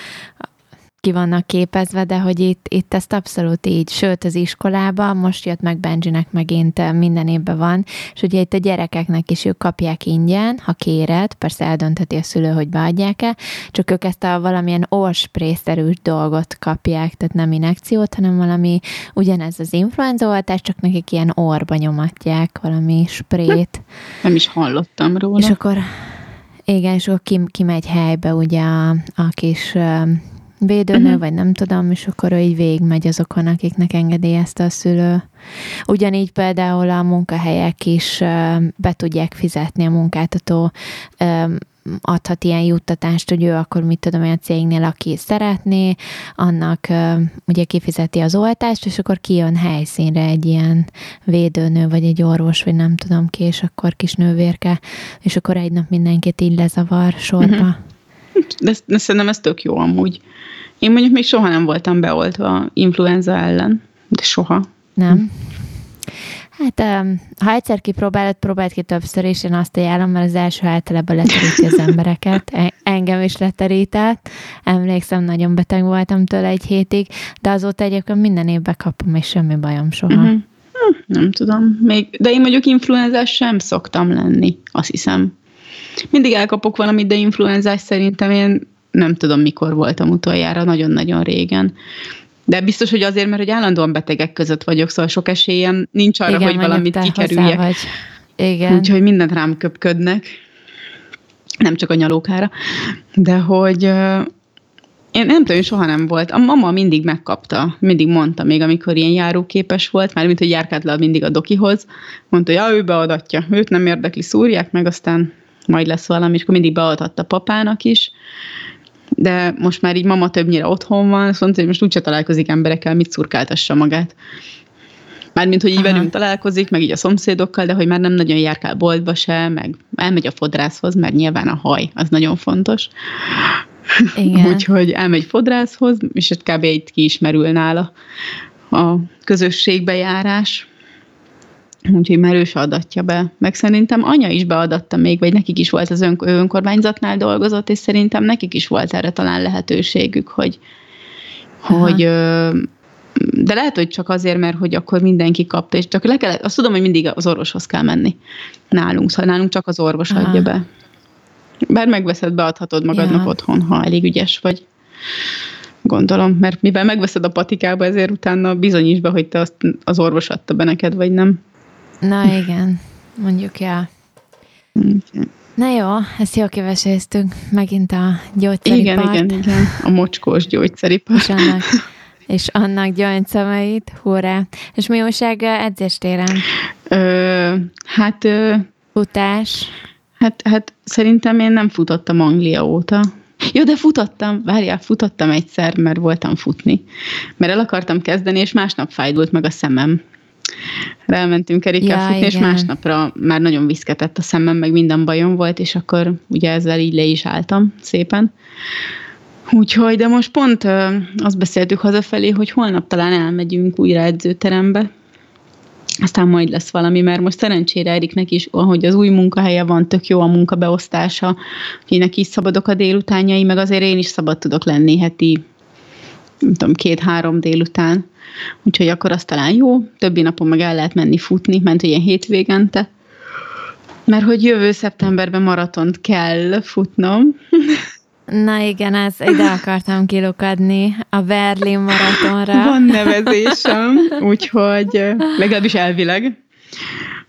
ki vannak képezve, de hogy itt, itt ezt abszolút így, sőt az iskolába, most jött meg Benjinek megint minden évben van, és ugye itt a gyerekeknek is ők kapják ingyen, ha kéred, persze eldöntheti a szülő, hogy beadják-e, csak ők ezt a valamilyen orsprészerűs dolgot kapják, tehát nem inekciót, hanem valami, ugyanez az influenzaoltás, csak nekik ilyen orba nyomatják, valami sprét. Nem is hallottam róla. És akkor igen, és akkor ki, kimegy helybe ugye a, a kis védőnő, uh-huh. vagy nem tudom, és akkor ő így végigmegy azokon, akiknek engedélyezte a szülő. Ugyanígy például a munkahelyek is be tudják fizetni a munkáltató adhat ilyen juttatást, hogy ő akkor mit tudom, olyan cégnél, aki szeretné, annak ugye kifizeti az oltást, és akkor kijön helyszínre egy ilyen védőnő, vagy egy orvos, vagy nem tudom ki, és akkor kis nővérke, és akkor egy nap mindenkit így lezavar sorba. Uh-huh. De, de szerintem ez tök jó amúgy. Én mondjuk még soha nem voltam beoltva influenza ellen, de soha. Nem? Hát, ha egyszer kipróbálod, próbáld ki többször, és én azt ajánlom, mert az első általában leteríti az embereket. E, engem is leterített. Emlékszem, nagyon beteg voltam tőle egy hétig, de azóta egyébként minden évben kapom, és semmi bajom soha. Uh-huh. Nem tudom. Még, de én mondjuk influenzás sem szoktam lenni, azt hiszem. Mindig elkapok valamit, de influenzás szerintem én nem tudom, mikor voltam utoljára, nagyon-nagyon régen. De biztos, hogy azért, mert hogy állandóan betegek között vagyok, szóval sok esélyem nincs arra, Igen, hogy valamit kikerüljek. Vagy. Igen. Úgyhogy mindent rám köpködnek. Nem csak a nyalókára. De hogy én nem tudom, soha nem volt. A mama mindig megkapta, mindig mondta, még amikor ilyen járóképes volt, már mint hogy járkált le mindig a dokihoz, mondta, hogy ja, ő beadatja, őt nem érdekli, szúrják meg, aztán majd lesz valami, és akkor mindig beadhatta papának is, de most már így mama többnyire otthon van, mondta, hogy most úgyse találkozik emberekkel, mit szurkáltassa magát. Mármint, hogy így Aha. velünk találkozik, meg így a szomszédokkal, de hogy már nem nagyon járkál boltba se, meg elmegy a fodrászhoz, mert nyilván a haj, az nagyon fontos. Igen. Úgyhogy elmegy fodrászhoz, és ott kb. itt ki ismerül nála a közösségbejárás. Úgyhogy már ő se adatja be. Meg szerintem anya is beadatta még, vagy nekik is volt az ön, önkormányzatnál dolgozott, és szerintem nekik is volt erre talán lehetőségük, hogy, hogy de lehet, hogy csak azért, mert hogy akkor mindenki kapta, és csak le kellett, azt tudom, hogy mindig az orvoshoz kell menni nálunk, szóval nálunk csak az orvos Aha. adja be. Bár megveszed, beadhatod magadnak ja. otthon, ha elég ügyes vagy. Gondolom, mert mivel megveszed a patikába, ezért utána bizonyíts be, hogy te azt az orvos adta be neked, vagy nem. Na igen, mondjuk ja. Na jó, ezt jól kiveséztünk. Megint a gyógyszeripart. Igen, igen, igen. A mocskós gyógyszeripart. És annak, és annak gyöngyszemeit, hurrá. És mi újság edzéstéren? Ö, hát... Ö, Futás. Hát, hát szerintem én nem futottam Anglia óta. Jó, de futottam, várjál, futottam egyszer, mert voltam futni. Mert el akartam kezdeni, és másnap fájdult meg a szemem. Elmentünk Erikkel ja, futni, igen. és másnapra már nagyon viszketett a szemem, meg minden bajom volt, és akkor ugye ezzel így le is álltam szépen. Úgyhogy, de most pont azt beszéltük hazafelé, hogy holnap talán elmegyünk újra edzőterembe, aztán majd lesz valami, mert most szerencsére Eriknek is, ahogy az új munkahelye van, tök jó a munkabeosztása, hogy neki is szabadok a délutánjai, meg azért én is szabad tudok lenni heti, nem tudom, két-három délután. Úgyhogy akkor az talán jó, többi napon meg el lehet menni futni, ment ilyen hétvégente. Mert hogy jövő szeptemberben maratont kell futnom. Na igen, ez ide akartam kilukadni a Berlin maratonra. Van nevezésem, úgyhogy legalábbis elvileg.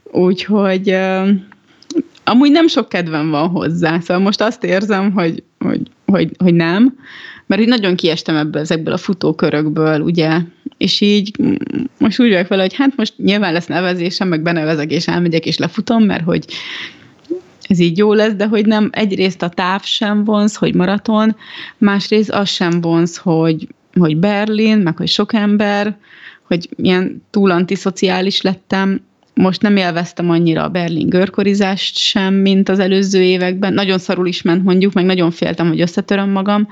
Úgyhogy amúgy nem sok kedvem van hozzá, szóval most azt érzem, hogy, hogy, hogy, hogy nem, mert így nagyon kiestem ebből, ezekből a futókörökből, ugye, és így most úgy vagyok vele, hogy hát most nyilván lesz nevezésem, meg benevezek, és elmegyek, és lefutom, mert hogy ez így jó lesz, de hogy nem egyrészt a táv sem vonz, hogy maraton, másrészt az sem vonz, hogy, hogy Berlin, meg hogy sok ember, hogy milyen túl antiszociális lettem, most nem élveztem annyira a Berlin görkorizást sem, mint az előző években. Nagyon szarul is ment mondjuk, meg nagyon féltem, hogy összetöröm magam,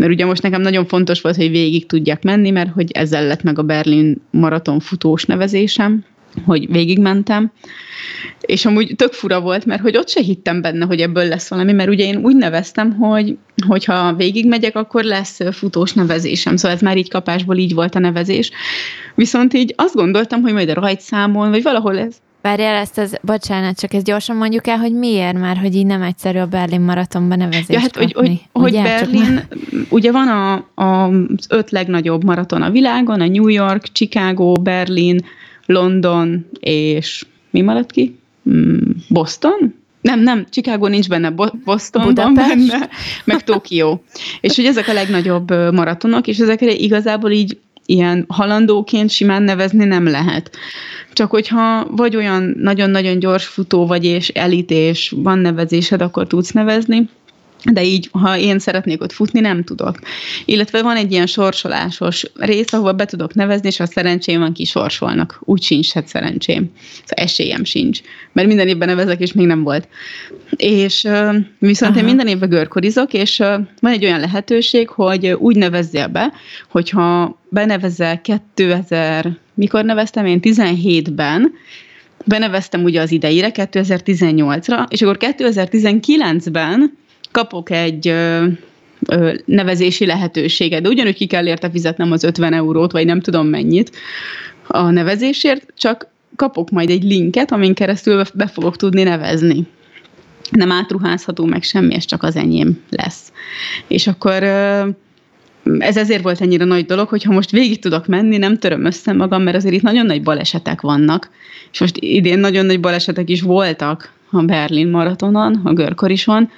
mert ugye most nekem nagyon fontos volt, hogy végig tudjak menni, mert hogy ezzel lett meg a Berlin maraton futós nevezésem, hogy végigmentem, és amúgy tök fura volt, mert hogy ott se hittem benne, hogy ebből lesz valami, mert ugye én úgy neveztem, hogy hogyha végigmegyek, akkor lesz futós nevezésem, szóval ez már így kapásból így volt a nevezés. Viszont így azt gondoltam, hogy majd a rajtszámon, vagy valahol ez Várjál ezt, az, bocsánat, csak ezt gyorsan mondjuk el, hogy miért már, hogy így nem egyszerű a Berlin maratonban nevezést ja, hát, hogy, hogy, hogy Berlin, ugye van a, a, az öt legnagyobb maraton a világon, a New York, Chicago, Berlin, London és mi maradt ki? Hmm, Boston? Nem, nem, Chicago nincs benne, Boston Budapest. van benne, meg Tokió. és hogy ezek a legnagyobb maratonok, és ezekre igazából így ilyen halandóként simán nevezni nem lehet. Csak hogyha vagy olyan nagyon-nagyon gyors futó vagy, és elit, van nevezésed, akkor tudsz nevezni de így, ha én szeretnék ott futni, nem tudok. Illetve van egy ilyen sorsolásos rész, ahol be tudok nevezni, és ha szerencsém van, kisorsolnak. Úgy sincs hát szerencsém. Szóval esélyem sincs. Mert minden évben nevezek, és még nem volt. És viszont Aha. én minden évben görkorizok, és van egy olyan lehetőség, hogy úgy nevezzél be, hogyha benevezel 2000, mikor neveztem én? 17-ben, beneveztem ugye az idejére, 2018-ra, és akkor 2019-ben kapok egy nevezési lehetőséget, de ugyanúgy ki kell érte fizetnem az 50 eurót, vagy nem tudom mennyit a nevezésért, csak kapok majd egy linket, amin keresztül be fogok tudni nevezni. Nem átruházható meg semmi, ez csak az enyém lesz. És akkor ez ezért volt ennyire nagy dolog, hogy ha most végig tudok menni, nem töröm össze magam, mert azért itt nagyon nagy balesetek vannak, és most idén nagyon nagy balesetek is voltak a Berlin maratonon, a Görkorison,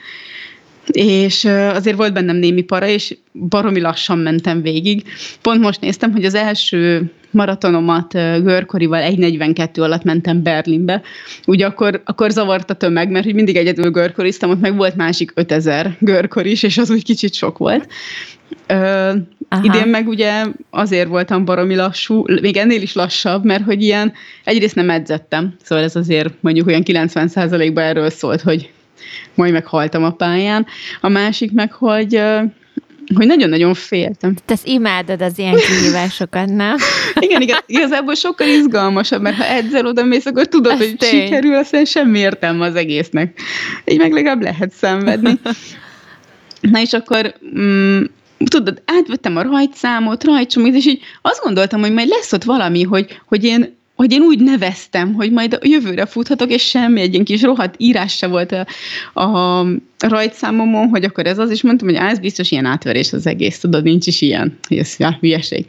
és azért volt bennem némi para, és baromi lassan mentem végig. Pont most néztem, hogy az első maratonomat görkorival 1.42 alatt mentem Berlinbe. Ugye akkor, akkor zavart a tömeg, mert hogy mindig egyedül görkoriztam, ott meg volt másik 5000 görkor is, és az úgy kicsit sok volt. Ö, idén meg ugye azért voltam baromi lassú, még ennél is lassabb, mert hogy ilyen egyrészt nem edzettem, szóval ez azért mondjuk olyan 90%-ban erről szólt, hogy majd meghaltam a pályán. A másik meg, hogy hogy nagyon-nagyon féltem. Te ezt imádod az ilyen kihívásokat, nem? igen, igen, igazából sokkal izgalmasabb, mert ha edzel oda mész, akkor tudod, Ez hogy tény. sikerül, aztán semmi értelme az egésznek. Így meg legalább lehet szenvedni. Na és akkor mm, tudod, átvettem a rajtszámot, rajtsomit, és így azt gondoltam, hogy majd lesz ott valami, hogy, hogy én hogy én úgy neveztem, hogy majd a jövőre futhatok, és semmi, egy ilyen kis rohadt írás se volt a, a rajtszámomon, hogy akkor ez az, és mondtam, hogy á, ez biztos ilyen átverés az egész, tudod, nincs is ilyen, ez ja, hülyeség.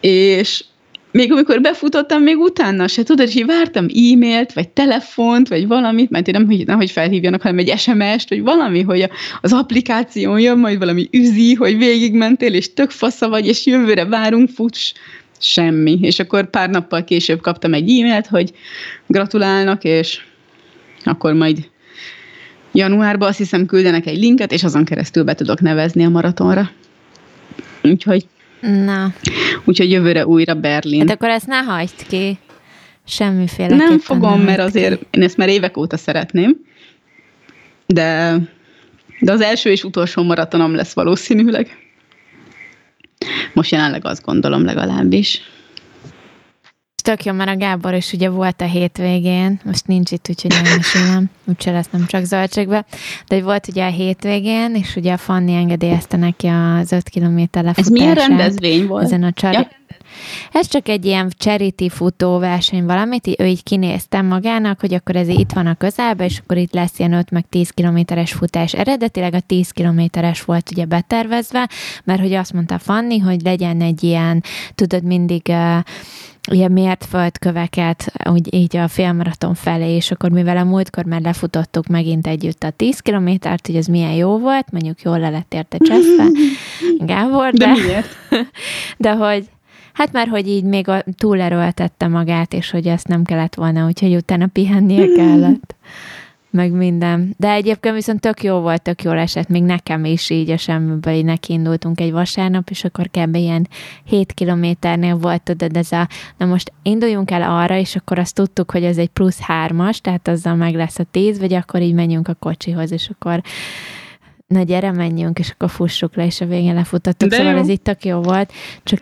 És még amikor befutottam, még utána se, tudod, hogy vártam e-mailt, vagy telefont, vagy valamit, mert én nem, hogy, nem, hogy felhívjanak, hanem egy SMS-t, vagy valami, hogy az applikáción jön majd valami üzi, hogy végigmentél, és tök fasza vagy, és jövőre várunk, futs, semmi. És akkor pár nappal később kaptam egy e-mailt, hogy gratulálnak, és akkor majd januárban azt hiszem küldenek egy linket, és azon keresztül be tudok nevezni a maratonra. Úgyhogy Na. Úgyhogy jövőre újra Berlin. Hát akkor ezt ne hagyd ki. Semmiféle. Nem fogom, nem mert azért én ezt már évek óta szeretném, de De az első és utolsó maratonom lesz valószínűleg. Most jelenleg azt gondolom legalábbis. Tök jó, mert a Gábor is ugye volt a hétvégén, most nincs itt, úgyhogy elmesélem, úgyse lesz nem csak zöldségbe, de volt ugye a hétvégén, és ugye a Fanni engedélyezte neki az 5 km lefutását. Ez milyen rendezvény volt? Ezen a csari... Ja. Ez csak egy ilyen charity futóverseny valamit, ő így kinéztem magának, hogy akkor ez itt van a közelben, és akkor itt lesz ilyen 5 meg 10 kilométeres futás. Eredetileg a 10 kilométeres volt ugye betervezve, mert hogy azt mondta Fanni, hogy legyen egy ilyen, tudod, mindig uh, ilyen mért földköveket, úgy így a félmaraton felé, és akkor mivel a múltkor már lefutottuk megint együtt a 10 kilométert, hogy ez milyen jó volt, mondjuk jól le lett érte cseszve, Gábor, de, de, miért? de hogy Hát már, hogy így még a, túlerőltette magát, és hogy ezt nem kellett volna, úgyhogy utána pihennie kellett meg minden. De egyébként viszont tök jó volt, tök jól esett, még nekem is így a semmiből így neki indultunk egy vasárnap, és akkor kb. ilyen 7 kilométernél volt, tudod, ez a, na most induljunk el arra, és akkor azt tudtuk, hogy ez egy plusz hármas, tehát azzal meg lesz a 10, vagy akkor így menjünk a kocsihoz, és akkor na gyere, menjünk, és akkor fussuk le, és a végén lefutottuk. De szóval jó. ez itt tök jó volt, csak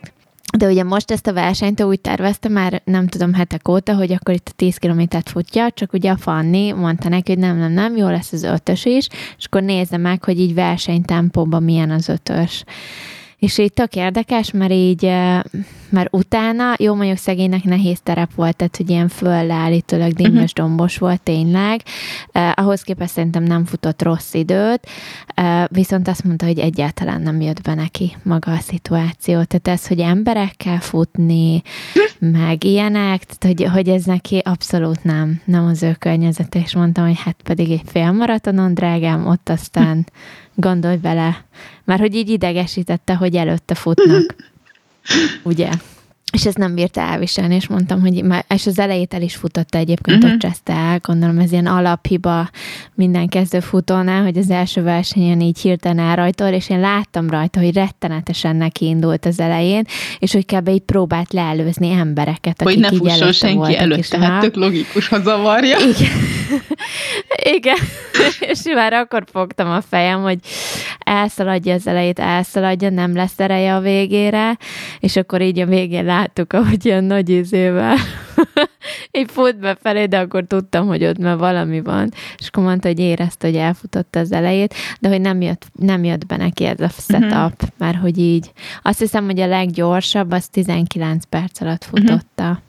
de ugye most ezt a versenyt úgy tervezte már, nem tudom, hetek óta, hogy akkor itt a 10 kilométert futja, csak ugye a Fanni mondta neki, hogy nem, nem, nem, jó lesz az ötös is, és akkor nézze meg, hogy így versenytempóban milyen az ötös. És így tök érdekes, mert így, mert utána, jó mondjuk szegénynek nehéz terep volt, tehát hogy ilyen föl állítólag mhm. dimmes uh-huh. dombos volt tényleg, eh, ahhoz képest szerintem nem futott rossz időt, eh, viszont azt mondta, hogy egyáltalán nem jött be neki maga a szituáció, tehát ez, hogy emberekkel futni, meg ilyenek, tehát hogy, hogy ez neki abszolút nem, nem az ő környezete, és mondtam, hogy hát pedig egy félmaratonon, drágám, ott aztán Gondolj bele. Már hogy így idegesítette, hogy előtte futnak. Ugye? És ezt nem bírta elviselni, és mondtam, hogy már, és az elejét el is futotta egyébként, uh-huh. ott cseszte el, gondolom ez ilyen alaphiba minden kezdő futónál, hogy az első versenyen így hirtelen elrajtol, és én láttam rajta, hogy rettenetesen neki indult az elején, és hogy kb. így próbált leelőzni embereket, akik hogy ne így előtte senki voltak. előtt, tehát tök logikus, ha zavarja. Igen. Igen. és már akkor fogtam a fejem, hogy elszaladja az elejét, elszaladja, nem lesz ereje a végére, és akkor így a végén láttuk, ahogy ilyen nagy izével így fut befelé, de akkor tudtam, hogy ott már valami van, és akkor mondta, hogy érezte, hogy elfutott az elejét, de hogy nem jött, nem jött be neki ez a setup, uh-huh. mert hogy így, azt hiszem, hogy a leggyorsabb, az 19 perc alatt futotta. Uh-huh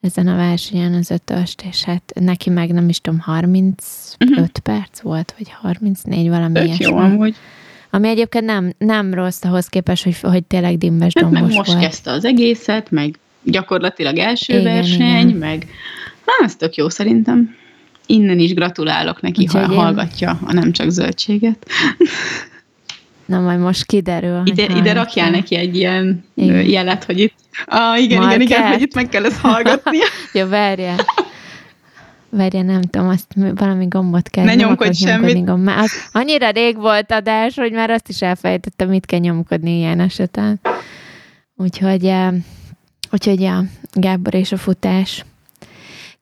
ezen a versenyen az ötöst, és hát neki meg nem is tudom, 35 uh-huh. Mhm. perc volt, vagy 34, valami ilyesmi. jó amúgy. Ami egyébként nem, nem rossz ahhoz képest, hogy, hogy tényleg dimbes hát dombos meg most volt. kezdte az egészet, meg gyakorlatilag első igen, verseny, igen. meg na, ez tök jó szerintem. Innen is gratulálok neki, Úgyhogy ha én... hallgatja a nem csak zöldséget. Na, majd most kiderül. Ide, ide rakjál neki egy ilyen igen. jelet, hogy itt, ah, igen, Market. igen, igen, hogy itt meg kell ezt hallgatni. Jó, várjál. Várja, nem tudom, azt valami gombot kell. Ne nyomkodj semmit. Gomb. Az annyira rég volt adás, hogy már azt is elfelejtettem, mit kell nyomkodni ilyen esetben. Úgyhogy, úgyhogy ja, Gábor és a futás.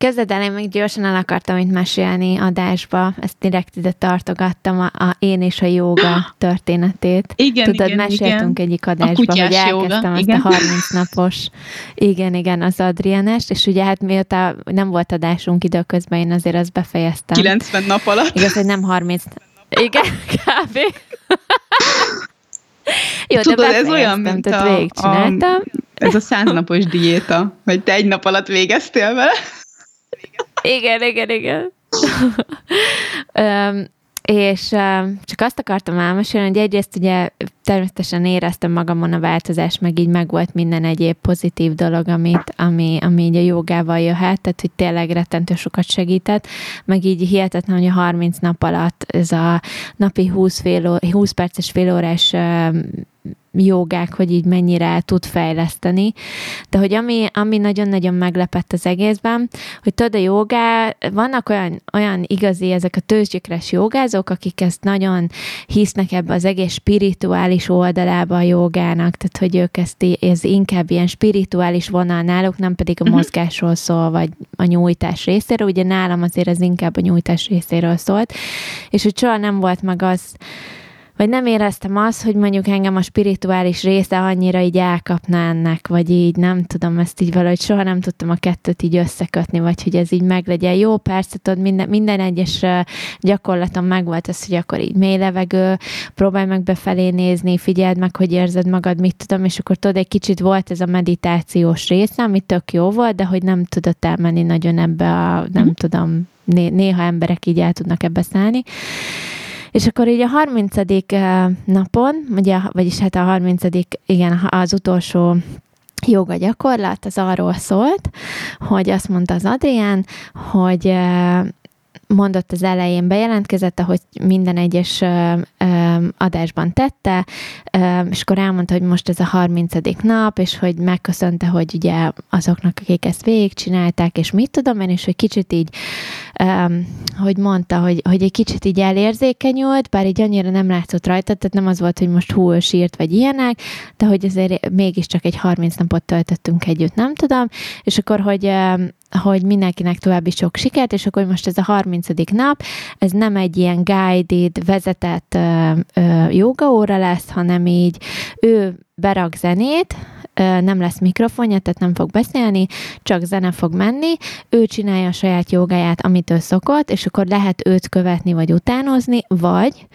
Kezded el, én még gyorsan el akartam itt mesélni adásba, ezt direkt ide tartogattam, a, a én és a joga történetét. Igen, Tudod, igen, meséltünk igen. egyik adásba, hogy elkezdtem joga. azt igen. a 30 napos, igen, igen, az Adriánest, és ugye hát mióta nem volt adásunk időközben, én azért azt befejeztem. 90 nap alatt? Igaz, hogy nem 30, igen, kb. Jó, Tudod, de ez olyan, mint a, a, ez a száznapos diéta, hogy te egy nap alatt végeztél vele. Igen, igen, igen. um, és uh, csak azt akartam elmesélni, hogy egyrészt ugye természetesen éreztem magamon a változást, meg így meg volt minden egyéb pozitív dolog, amit, ami, ami így a jogával jöhet, tehát hogy tényleg rettentő sokat segített, meg így hihetetlen, hogy a 30 nap alatt ez a napi 20, fél, 20 perces félórás uh, jogák, hogy így mennyire tud fejleszteni. De hogy ami, ami nagyon-nagyon meglepett az egészben, hogy tudod, a jogá, vannak olyan, olyan igazi ezek a tőzsgyökeres jogázók, akik ezt nagyon hisznek ebbe az egész spirituális oldalába a jogának, tehát hogy ők ezt ez inkább ilyen spirituális vonal náluk, nem pedig a mhm. mozgásról szól, vagy a nyújtás részéről. Ugye nálam azért ez inkább a nyújtás részéről szólt, és hogy soha nem volt meg az, vagy nem éreztem azt, hogy mondjuk engem a spirituális része annyira így elkapná ennek, vagy így nem tudom, ezt így valahogy soha nem tudtam a kettőt így összekötni, vagy hogy ez így meglegyen. Jó, persze, tudod, minden, minden egyes gyakorlatom megvolt ez, hogy akkor így mély levegő, próbálj meg befelé nézni, figyeld meg, hogy érzed magad, mit tudom, és akkor tudod, egy kicsit volt ez a meditációs része, ami tök jó volt, de hogy nem tudott elmenni nagyon ebbe a, nem mm. tudom, néha emberek így el tudnak ebbe szállni. És akkor így a 30. napon, ugye, vagyis hát a 30. igen, az utolsó joga gyakorlat, az arról szólt, hogy azt mondta az Adrián, hogy mondott az elején, bejelentkezett, hogy minden egyes adásban tette, és akkor elmondta, hogy most ez a 30. nap, és hogy megköszönte, hogy ugye azoknak, akik ezt végigcsinálták, és mit tudom én, és hogy kicsit így, hogy mondta, hogy, hogy egy kicsit így elérzékenyült, bár így annyira nem látszott rajta, tehát nem az volt, hogy most hú, sírt, vagy ilyenek, de hogy azért mégiscsak egy 30 napot töltöttünk együtt, nem tudom, és akkor, hogy hogy mindenkinek további sok sikert, és akkor most ez a 30. nap, ez nem egy ilyen guided, vezetett joga óra lesz, hanem így ő berak zenét, nem lesz mikrofonja, tehát nem fog beszélni, csak zene fog menni, ő csinálja a saját jogáját, amit ő szokott, és akkor lehet őt követni, vagy utánozni, vagy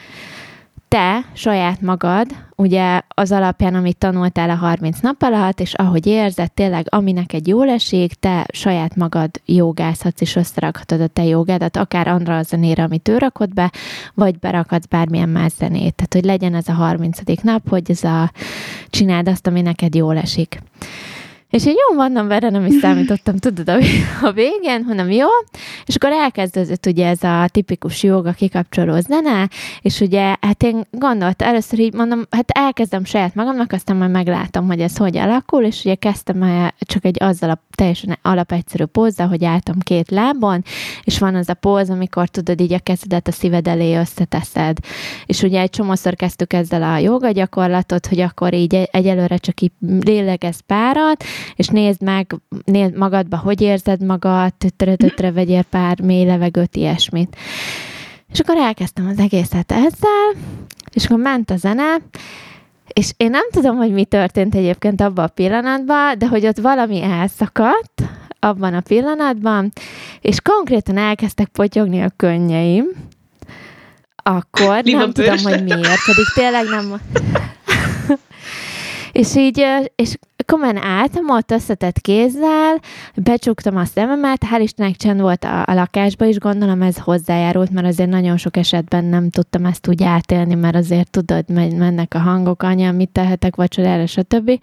te saját magad, ugye az alapján, amit tanultál a 30 nap alatt, és ahogy érzed tényleg, ami neked jól esik, te saját magad jogázhatsz, és összerakhatod a te jogádat, akár arra a zenére, amit ő rakott be, vagy berakadsz bármilyen más zenét. Tehát, hogy legyen ez a 30. nap, hogy ez a csináld azt, ami neked jól esik. És én jó, mondom, erre nem is számítottam, tudod, a végén, hanem jó, és akkor elkezdődött ugye ez a tipikus joga kikapcsoló zene, és ugye, hát én gondoltam, először így mondom, hát elkezdem saját magamnak, aztán majd meglátom, hogy ez hogy alakul, és ugye kezdtem el csak egy azzal a teljesen alapegyszerű pózzal, hogy álltam két lábon, és van az a póz, amikor tudod így a kezedet a szíved elé összeteszed. És ugye egy csomószor kezdtük ezzel a joga gyakorlatot, hogy akkor így egyelőre csak így lélegez párat, és nézd meg nézd magadba, hogy érzed magad, tötre vegyél pár mély levegőt, ilyesmit. És akkor elkezdtem az egészet ezzel, és akkor ment a zene, és én nem tudom, hogy mi történt egyébként abban a pillanatban, de hogy ott valami elszakadt abban a pillanatban, és konkrétan elkezdtek potyogni a könnyeim, akkor nem tudom, hogy miért, pedig tényleg nem... és így, és komolyan álltam ott összetett kézzel, becsuktam a szememet, hál' Istennek csend volt a, a lakásba is, gondolom ez hozzájárult, mert azért nagyon sok esetben nem tudtam ezt úgy átélni, mert azért tudod, mennek a hangok, anya, mit tehetek vacsorára, stb.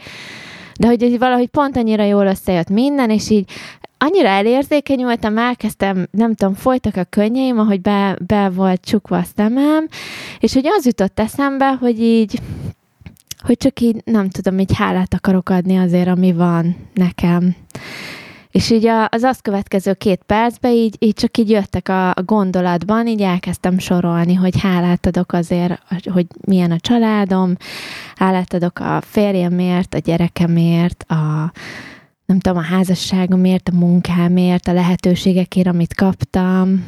De hogy valahogy pont annyira jól összejött minden, és így annyira elérzékenyültem, elkezdtem, nem tudom, folytak a könnyeim, ahogy be, be volt csukva a szemem, és hogy az jutott eszembe, hogy így hogy csak így, nem tudom, így hálát akarok adni azért, ami van nekem. És így az azt következő két percben így, így csak így jöttek a, gondolatban, így elkezdtem sorolni, hogy hálát adok azért, hogy milyen a családom, hálát adok a férjemért, a gyerekemért, a nem tudom, a házasságomért, a munkámért, a lehetőségekért, amit kaptam,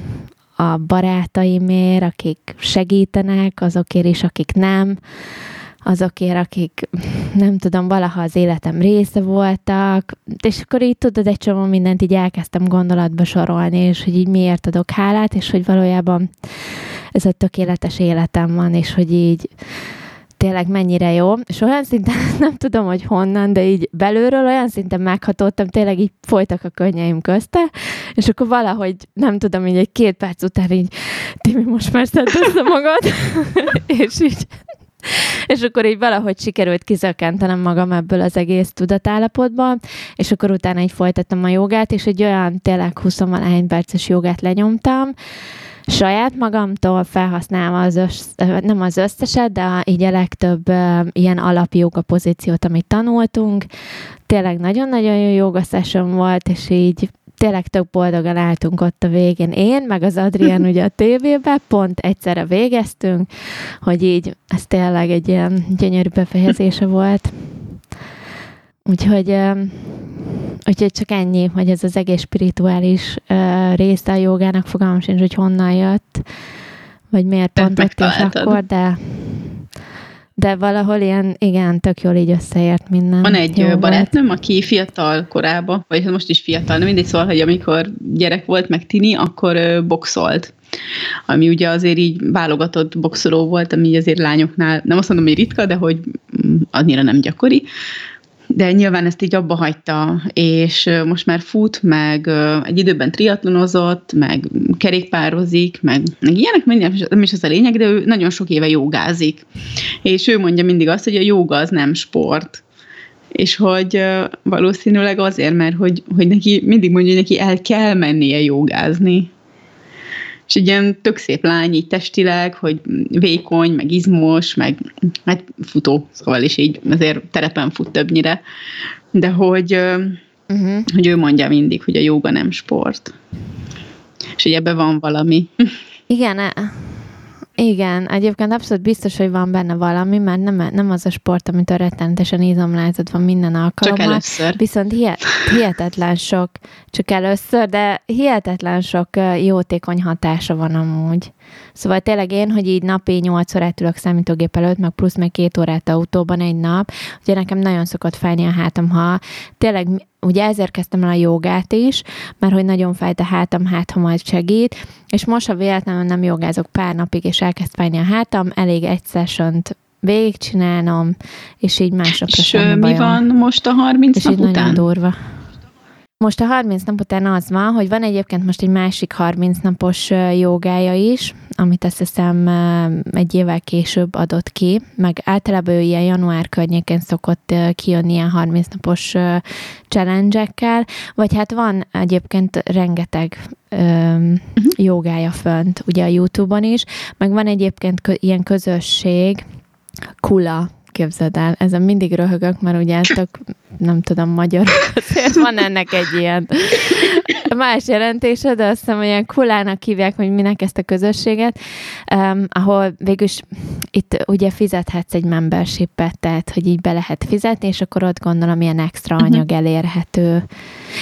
a barátaimért, akik segítenek, azokért is, akik nem, azokért, akik nem tudom, valaha az életem része voltak, és akkor így tudod, egy csomó mindent így elkezdtem gondolatba sorolni, és hogy így miért adok hálát, és hogy valójában ez egy tökéletes életem van, és hogy így tényleg mennyire jó, és olyan szinten nem tudom, hogy honnan, de így belülről olyan szinten meghatódtam, tényleg így folytak a könnyeim közte, és akkor valahogy, nem tudom, így egy két perc után így, Timi, most már szedd magad, és így és akkor így valahogy sikerült kizökkentenem magam ebből az egész tudatállapotból, és akkor utána így folytattam a jogát, és egy olyan tényleg 20 perces jogát lenyomtam, saját magamtól felhasználva az össz, nem az összeset, de így a legtöbb ilyen alapjoga pozíciót, amit tanultunk. Tényleg nagyon-nagyon jó joga volt, és így tényleg tök boldogan álltunk ott a végén. Én, meg az Adrián ugye a tévébe, pont egyszerre végeztünk, hogy így ez tényleg egy ilyen gyönyörű befejezése volt. Úgyhogy, úgyhogy csak ennyi, hogy ez az egész spirituális része a jogának fogalmam sincs, hogy honnan jött, vagy miért pont ott és akkor, de de valahol ilyen, igen, tök jól így összeért minden. Van egy Jó barátnőm, volt. aki fiatal korában, vagy hát most is fiatal, nem mindegy, szóval, hogy amikor gyerek volt, meg tini, akkor boxolt ami ugye azért így válogatott boxoló volt, ami azért lányoknál, nem azt mondom, hogy ritka, de hogy mm, annyira nem gyakori, de nyilván ezt így abba hagyta, és most már fut, meg egy időben triatlonozott, meg kerékpározik, meg, meg ilyenek, nem is az a lényeg, de ő nagyon sok éve jogázik. És ő mondja mindig azt, hogy a joga az nem sport. És hogy valószínűleg azért, mert hogy, hogy neki mindig mondja, hogy neki el kell mennie jogázni és egy ilyen tök szép lány így testileg, hogy vékony, meg izmos, meg hát futó, szóval is így azért terepen fut többnyire, de hogy, uh-huh. hogy ő mondja mindig, hogy a jóga nem sport. És hogy ebben van valami. Igen, e- igen, egyébként abszolút biztos, hogy van benne valami, mert nem, nem az a sport, amit a rettenetesen izomlázat van minden alkalommal. Csak először. Viszont hihet, hihetetlen sok, csak először, de hihetetlen sok jótékony hatása van amúgy. Szóval tényleg én, hogy így napi 8 órát ülök számítógép előtt, meg plusz meg két órát autóban egy nap, ugye nekem nagyon szokott fájni a hátam, ha tényleg ugye ezért kezdtem el a jogát is, mert hogy nagyon fájt a hátam, hát ha majd segít, és most, ha véletlenül nem jogázok pár napig, és elkezd fájni a hátam, elég egy sessiont végigcsinálnom, és így másnapra és mi bajom. van most a 30 és nap így után? nagyon durva. Most a 30 nap után az van, hogy van egyébként most egy másik 30 napos jogája is, amit azt hiszem egy évvel később adott ki, meg általában ő ilyen január környékén szokott kijönni ilyen 30 napos challenge vagy hát van egyébként rengeteg uh-huh. jogája fönt, ugye a YouTube-on is, meg van egyébként ilyen közösség, Kula képzeld el, ezen mindig röhögök, mert ugye tök, nem tudom, magyar, van ennek egy ilyen más jelentése, de azt hiszem, olyan kulának hívják, hogy minek ezt a közösséget, um, ahol végülis itt ugye fizethetsz egy membership-et, tehát, hogy így be lehet fizetni, és akkor ott gondolom ilyen extra mhm. anyag elérhető.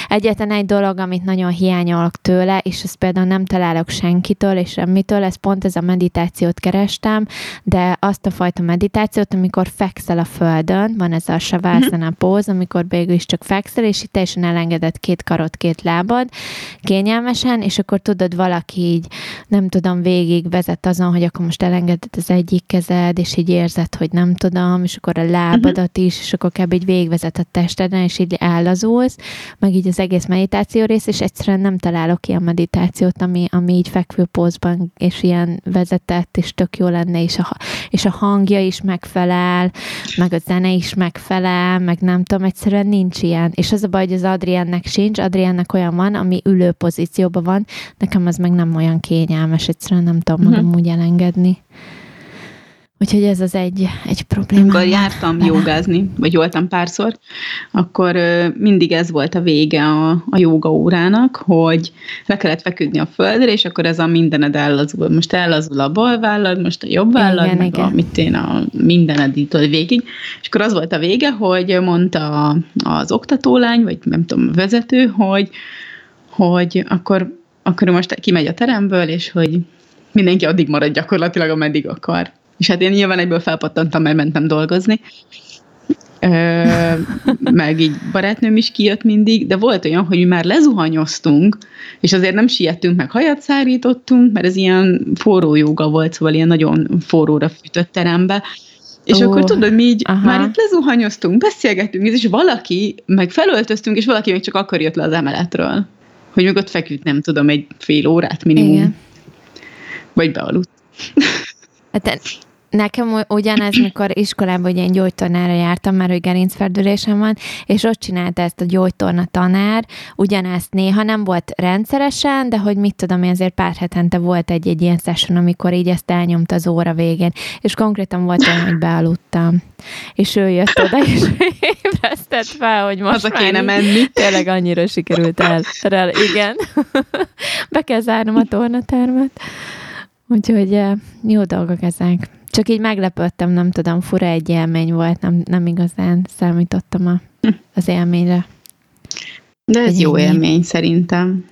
Egyetlen egy dolog, amit nagyon hiányolok tőle, és ezt például nem találok senkitől és semmitől, ez pont ez a meditációt kerestem, de azt a fajta meditációt, amikor fekszel a földön, van ez a savasana póz, amikor végül is csak fekszel, és itt teljesen elengedett két karot, két lábad, kényelmesen, és akkor tudod, valaki így, nem tudom, végig vezet azon, hogy akkor most elengeded az egyik kezed, és így érzed, hogy nem tudom, és akkor a lábadat is, és akkor kb. így végigvezet a testeden, és így ellazulsz, meg így az egész meditáció rész, és egyszerűen nem találok ilyen meditációt, ami, ami így fekvőpózban, és ilyen vezetett, és tök jó lenne, és a, és a hangja is megfelel, meg a zene is megfelel, meg nem tudom, egyszerűen nincs ilyen. És az a baj, hogy az Adriennek sincs, Adriennek olyan van, ami ülő pozícióban van, nekem az meg nem olyan kényelmes, egyszerűen nem tudom uh-huh. magam úgy elengedni. Úgyhogy ez az egy, egy probléma. Amikor jártam jogázni, vagy voltam párszor, akkor mindig ez volt a vége a, a joga órának, hogy le kellett feküdni a földre, és akkor ez a mindened ellazul. Most ellazul a bal vállad, most a jobb vállad, igen, meg igen. a, mit én, a mindened itt végig. És akkor az volt a vége, hogy mondta az oktatólány, vagy nem tudom, a vezető, hogy, hogy akkor, akkor most kimegy a teremből, és hogy mindenki addig marad gyakorlatilag, ameddig akar. És hát én nyilván egyből felpattantam, mert mentem dolgozni. Ö, meg így barátnőm is kijött mindig, de volt olyan, hogy mi már lezuhanyoztunk, és azért nem siettünk, meg hajat szárítottunk, mert ez ilyen forró jóga volt, szóval ilyen nagyon forróra fűtött terembe, és oh, akkor tudod, mi így aha. már itt lezuhanyoztunk, beszélgettünk, és valaki, meg felöltöztünk, és valaki még csak akkor jött le az emeletről. Hogy még ott feküdt, nem tudom, egy fél órát minimum. Igen. Vagy bealudt. Hát Nekem ugyanez, mikor iskolában ugye én gyógytornára jártam, mert hogy gerincferdülésem van, és ott csinálta ezt a gyógytorna tanár, ugyanezt néha nem volt rendszeresen, de hogy mit tudom én, azért pár hetente volt egy-egy ilyen session, amikor így ezt elnyomta az óra végén, és konkrétan volt olyan, hogy bealudtam. És ő jött oda, és fel, hogy most Haza kéne menni. Tényleg annyira sikerült el. el igen. Be kell zárnom a tornatermet. Úgyhogy eh, jó dolgok ezek. Csak így meglepődtem, nem tudom, fura egy élmény volt, nem, nem igazán számítottam a, az élményre. De ez egy jó élmény. élmény szerintem.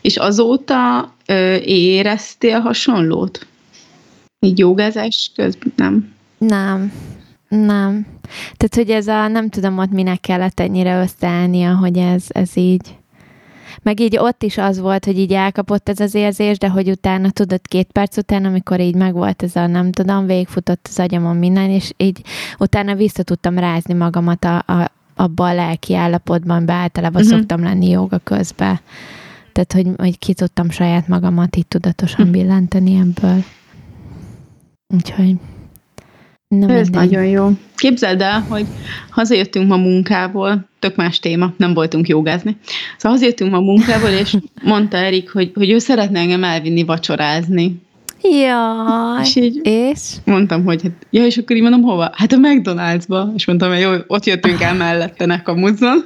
És azóta ö, éreztél hasonlót? Így jogázás közben, nem? Nem, nem. Tehát, hogy ez a, nem tudom, ott minek kellett ennyire összeállnia, hogy ez, ez így meg így ott is az volt, hogy így elkapott ez az érzés, de hogy utána tudod két perc után, amikor így megvolt ez a nem tudom, végfutott az agyamon minden, és így utána vissza tudtam rázni magamat a, a, abba a lelki állapotban, be általában uh-huh. szoktam lenni joga közben. Tehát, hogy, hogy ki tudtam saját magamat így tudatosan uh-huh. billenteni ebből. Úgyhogy nem Ez mindegy. nagyon jó. Képzeld el, hogy hazajöttünk ma munkából, tök más téma, nem voltunk jogázni. Szóval hazajöttünk ma munkából, és mondta Erik, hogy, hogy ő szeretne engem elvinni vacsorázni. Ja. És így és? mondtam, hogy hát, ja, és akkor így mondom, hova? Hát a McDonald'sba. És mondtam, hogy jó, ott jöttünk el mellette, ne kamuzzon.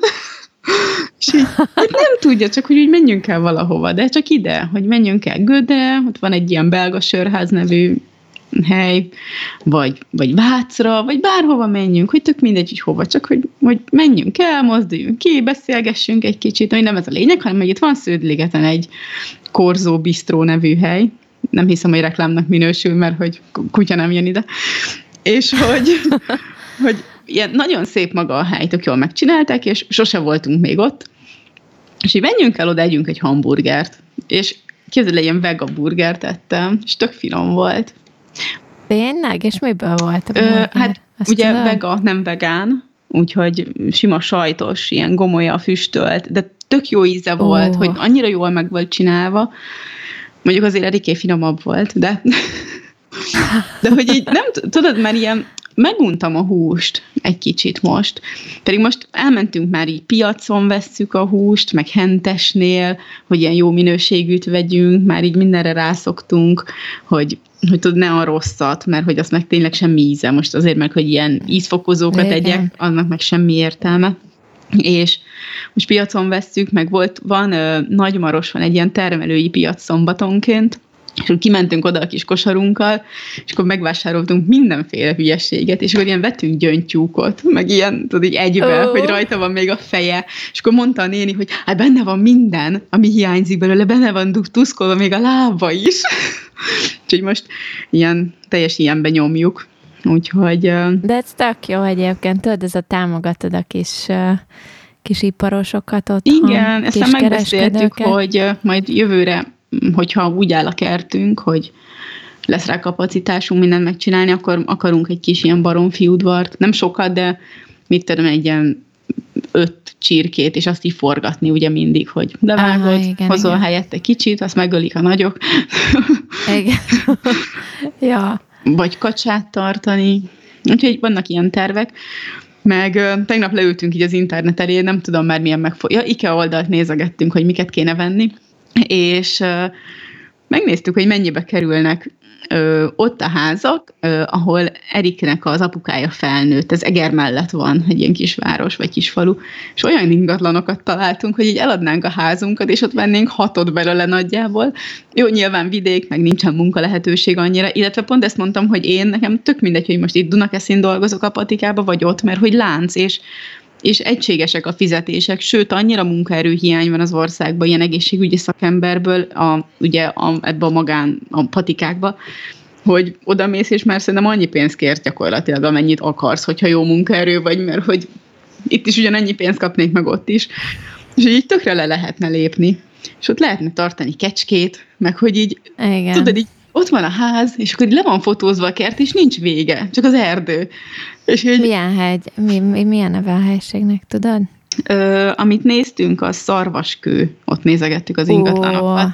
és így, hát nem tudja, csak hogy úgy menjünk el valahova, de csak ide, hogy menjünk el Göde, ott van egy ilyen belga sörház nevű hely, vagy, vagy Vácra, vagy bárhova menjünk, hogy tök mindegy, hogy hova, csak hogy, hogy menjünk el, mozduljunk ki, beszélgessünk egy kicsit, hogy nem ez a lényeg, hanem hogy itt van Sződligeten egy Korzó Bistró nevű hely, nem hiszem, hogy reklámnak minősül, mert hogy kutya nem jön ide, és hogy, hogy ilyen nagyon szép maga a hely, tök jól megcsinálták, és sose voltunk még ott, és így menjünk el oda, együnk egy hamburgert, és képzeld, ilyen vega burgert ettem, és tök finom volt. Tényleg? És miből volt? Ö, hát Azt ugye tudod? vega, nem vegán, úgyhogy sima sajtos, ilyen gomolya füstölt, de tök jó íze oh. volt, hogy annyira jól meg volt csinálva. Mondjuk azért Eriké finomabb volt, de de hogy így nem tudod, mert ilyen meguntam a húst egy kicsit most. Pedig most elmentünk már így piacon vesszük a húst, meg hentesnél, hogy ilyen jó minőségűt vegyünk, már így mindenre rászoktunk, hogy hogy tud ne a rosszat, mert hogy az meg tényleg semmi íze. Most azért meg, hogy ilyen ízfokozókat Igen. tegyek, annak meg semmi értelme. És most piacon vesszük, meg volt, van Nagymaros, van egy ilyen termelői piac szombatonként, és akkor kimentünk oda a kis kosarunkkal, és akkor megvásároltunk mindenféle hülyességet, és akkor ilyen vettünk gyöngytyúkot, meg ilyen, tudod, így egyben, oh. hogy rajta van még a feje, és akkor mondta a néni, hogy hát benne van minden, ami hiányzik belőle, benne van tuszkolva még a lába is. Úgyhogy most ilyen, teljes ilyenbe nyomjuk. Úgyhogy... De ez tök jó egyébként, tudod, ez a támogatod a kis kis iparosokat ott. Igen, ezt megbeszéltük, hogy majd jövőre hogyha úgy áll a kertünk, hogy lesz rá kapacitásunk mindent megcsinálni, akkor akarunk egy kis ilyen baromfi udvart. Nem sokat, de mit tudom, egy ilyen öt csirkét, és azt így forgatni ugye mindig, hogy levágod, Aha, igen, hozol igen. helyette kicsit, azt megölik a nagyok. Igen. ja. Vagy kacsát tartani. Úgyhogy vannak ilyen tervek. Meg tegnap leültünk így az internet elé, nem tudom már milyen megfog... Ja, IKEA oldalt nézegettünk, hogy miket kéne venni, és megnéztük, hogy mennyibe kerülnek ott a házak, ahol Eriknek az apukája felnőtt, ez Eger mellett van, egy ilyen kisváros vagy kisfalu, és olyan ingatlanokat találtunk, hogy így eladnánk a házunkat, és ott vennénk hatot belőle nagyjából. Jó, nyilván vidék, meg nincsen munka lehetőség annyira, illetve pont ezt mondtam, hogy én nekem tök mindegy, hogy most itt Dunakeszin dolgozok a patikába, vagy ott, mert hogy lánc, és és egységesek a fizetések, sőt, annyira munkaerőhiány van az országban, ilyen egészségügyi szakemberből, a, ugye a, ebbe a magán, a patikákba, hogy oda mész, és már szerintem annyi pénzt kért gyakorlatilag, amennyit akarsz, hogyha jó munkaerő vagy, mert hogy itt is ugyanannyi pénzt kapnék meg ott is. És így tökre le lehetne lépni. És ott lehetne tartani kecskét, meg hogy így, Igen. tudod, így ott van a ház, és akkor le van fotózva a kert, és nincs vége, csak az erdő. És így, milyen hegy? Mi, mi, milyen neve a helységnek, tudod? Ö, amit néztünk, a szarvaskő. Ott nézegettük az ingatlanokat.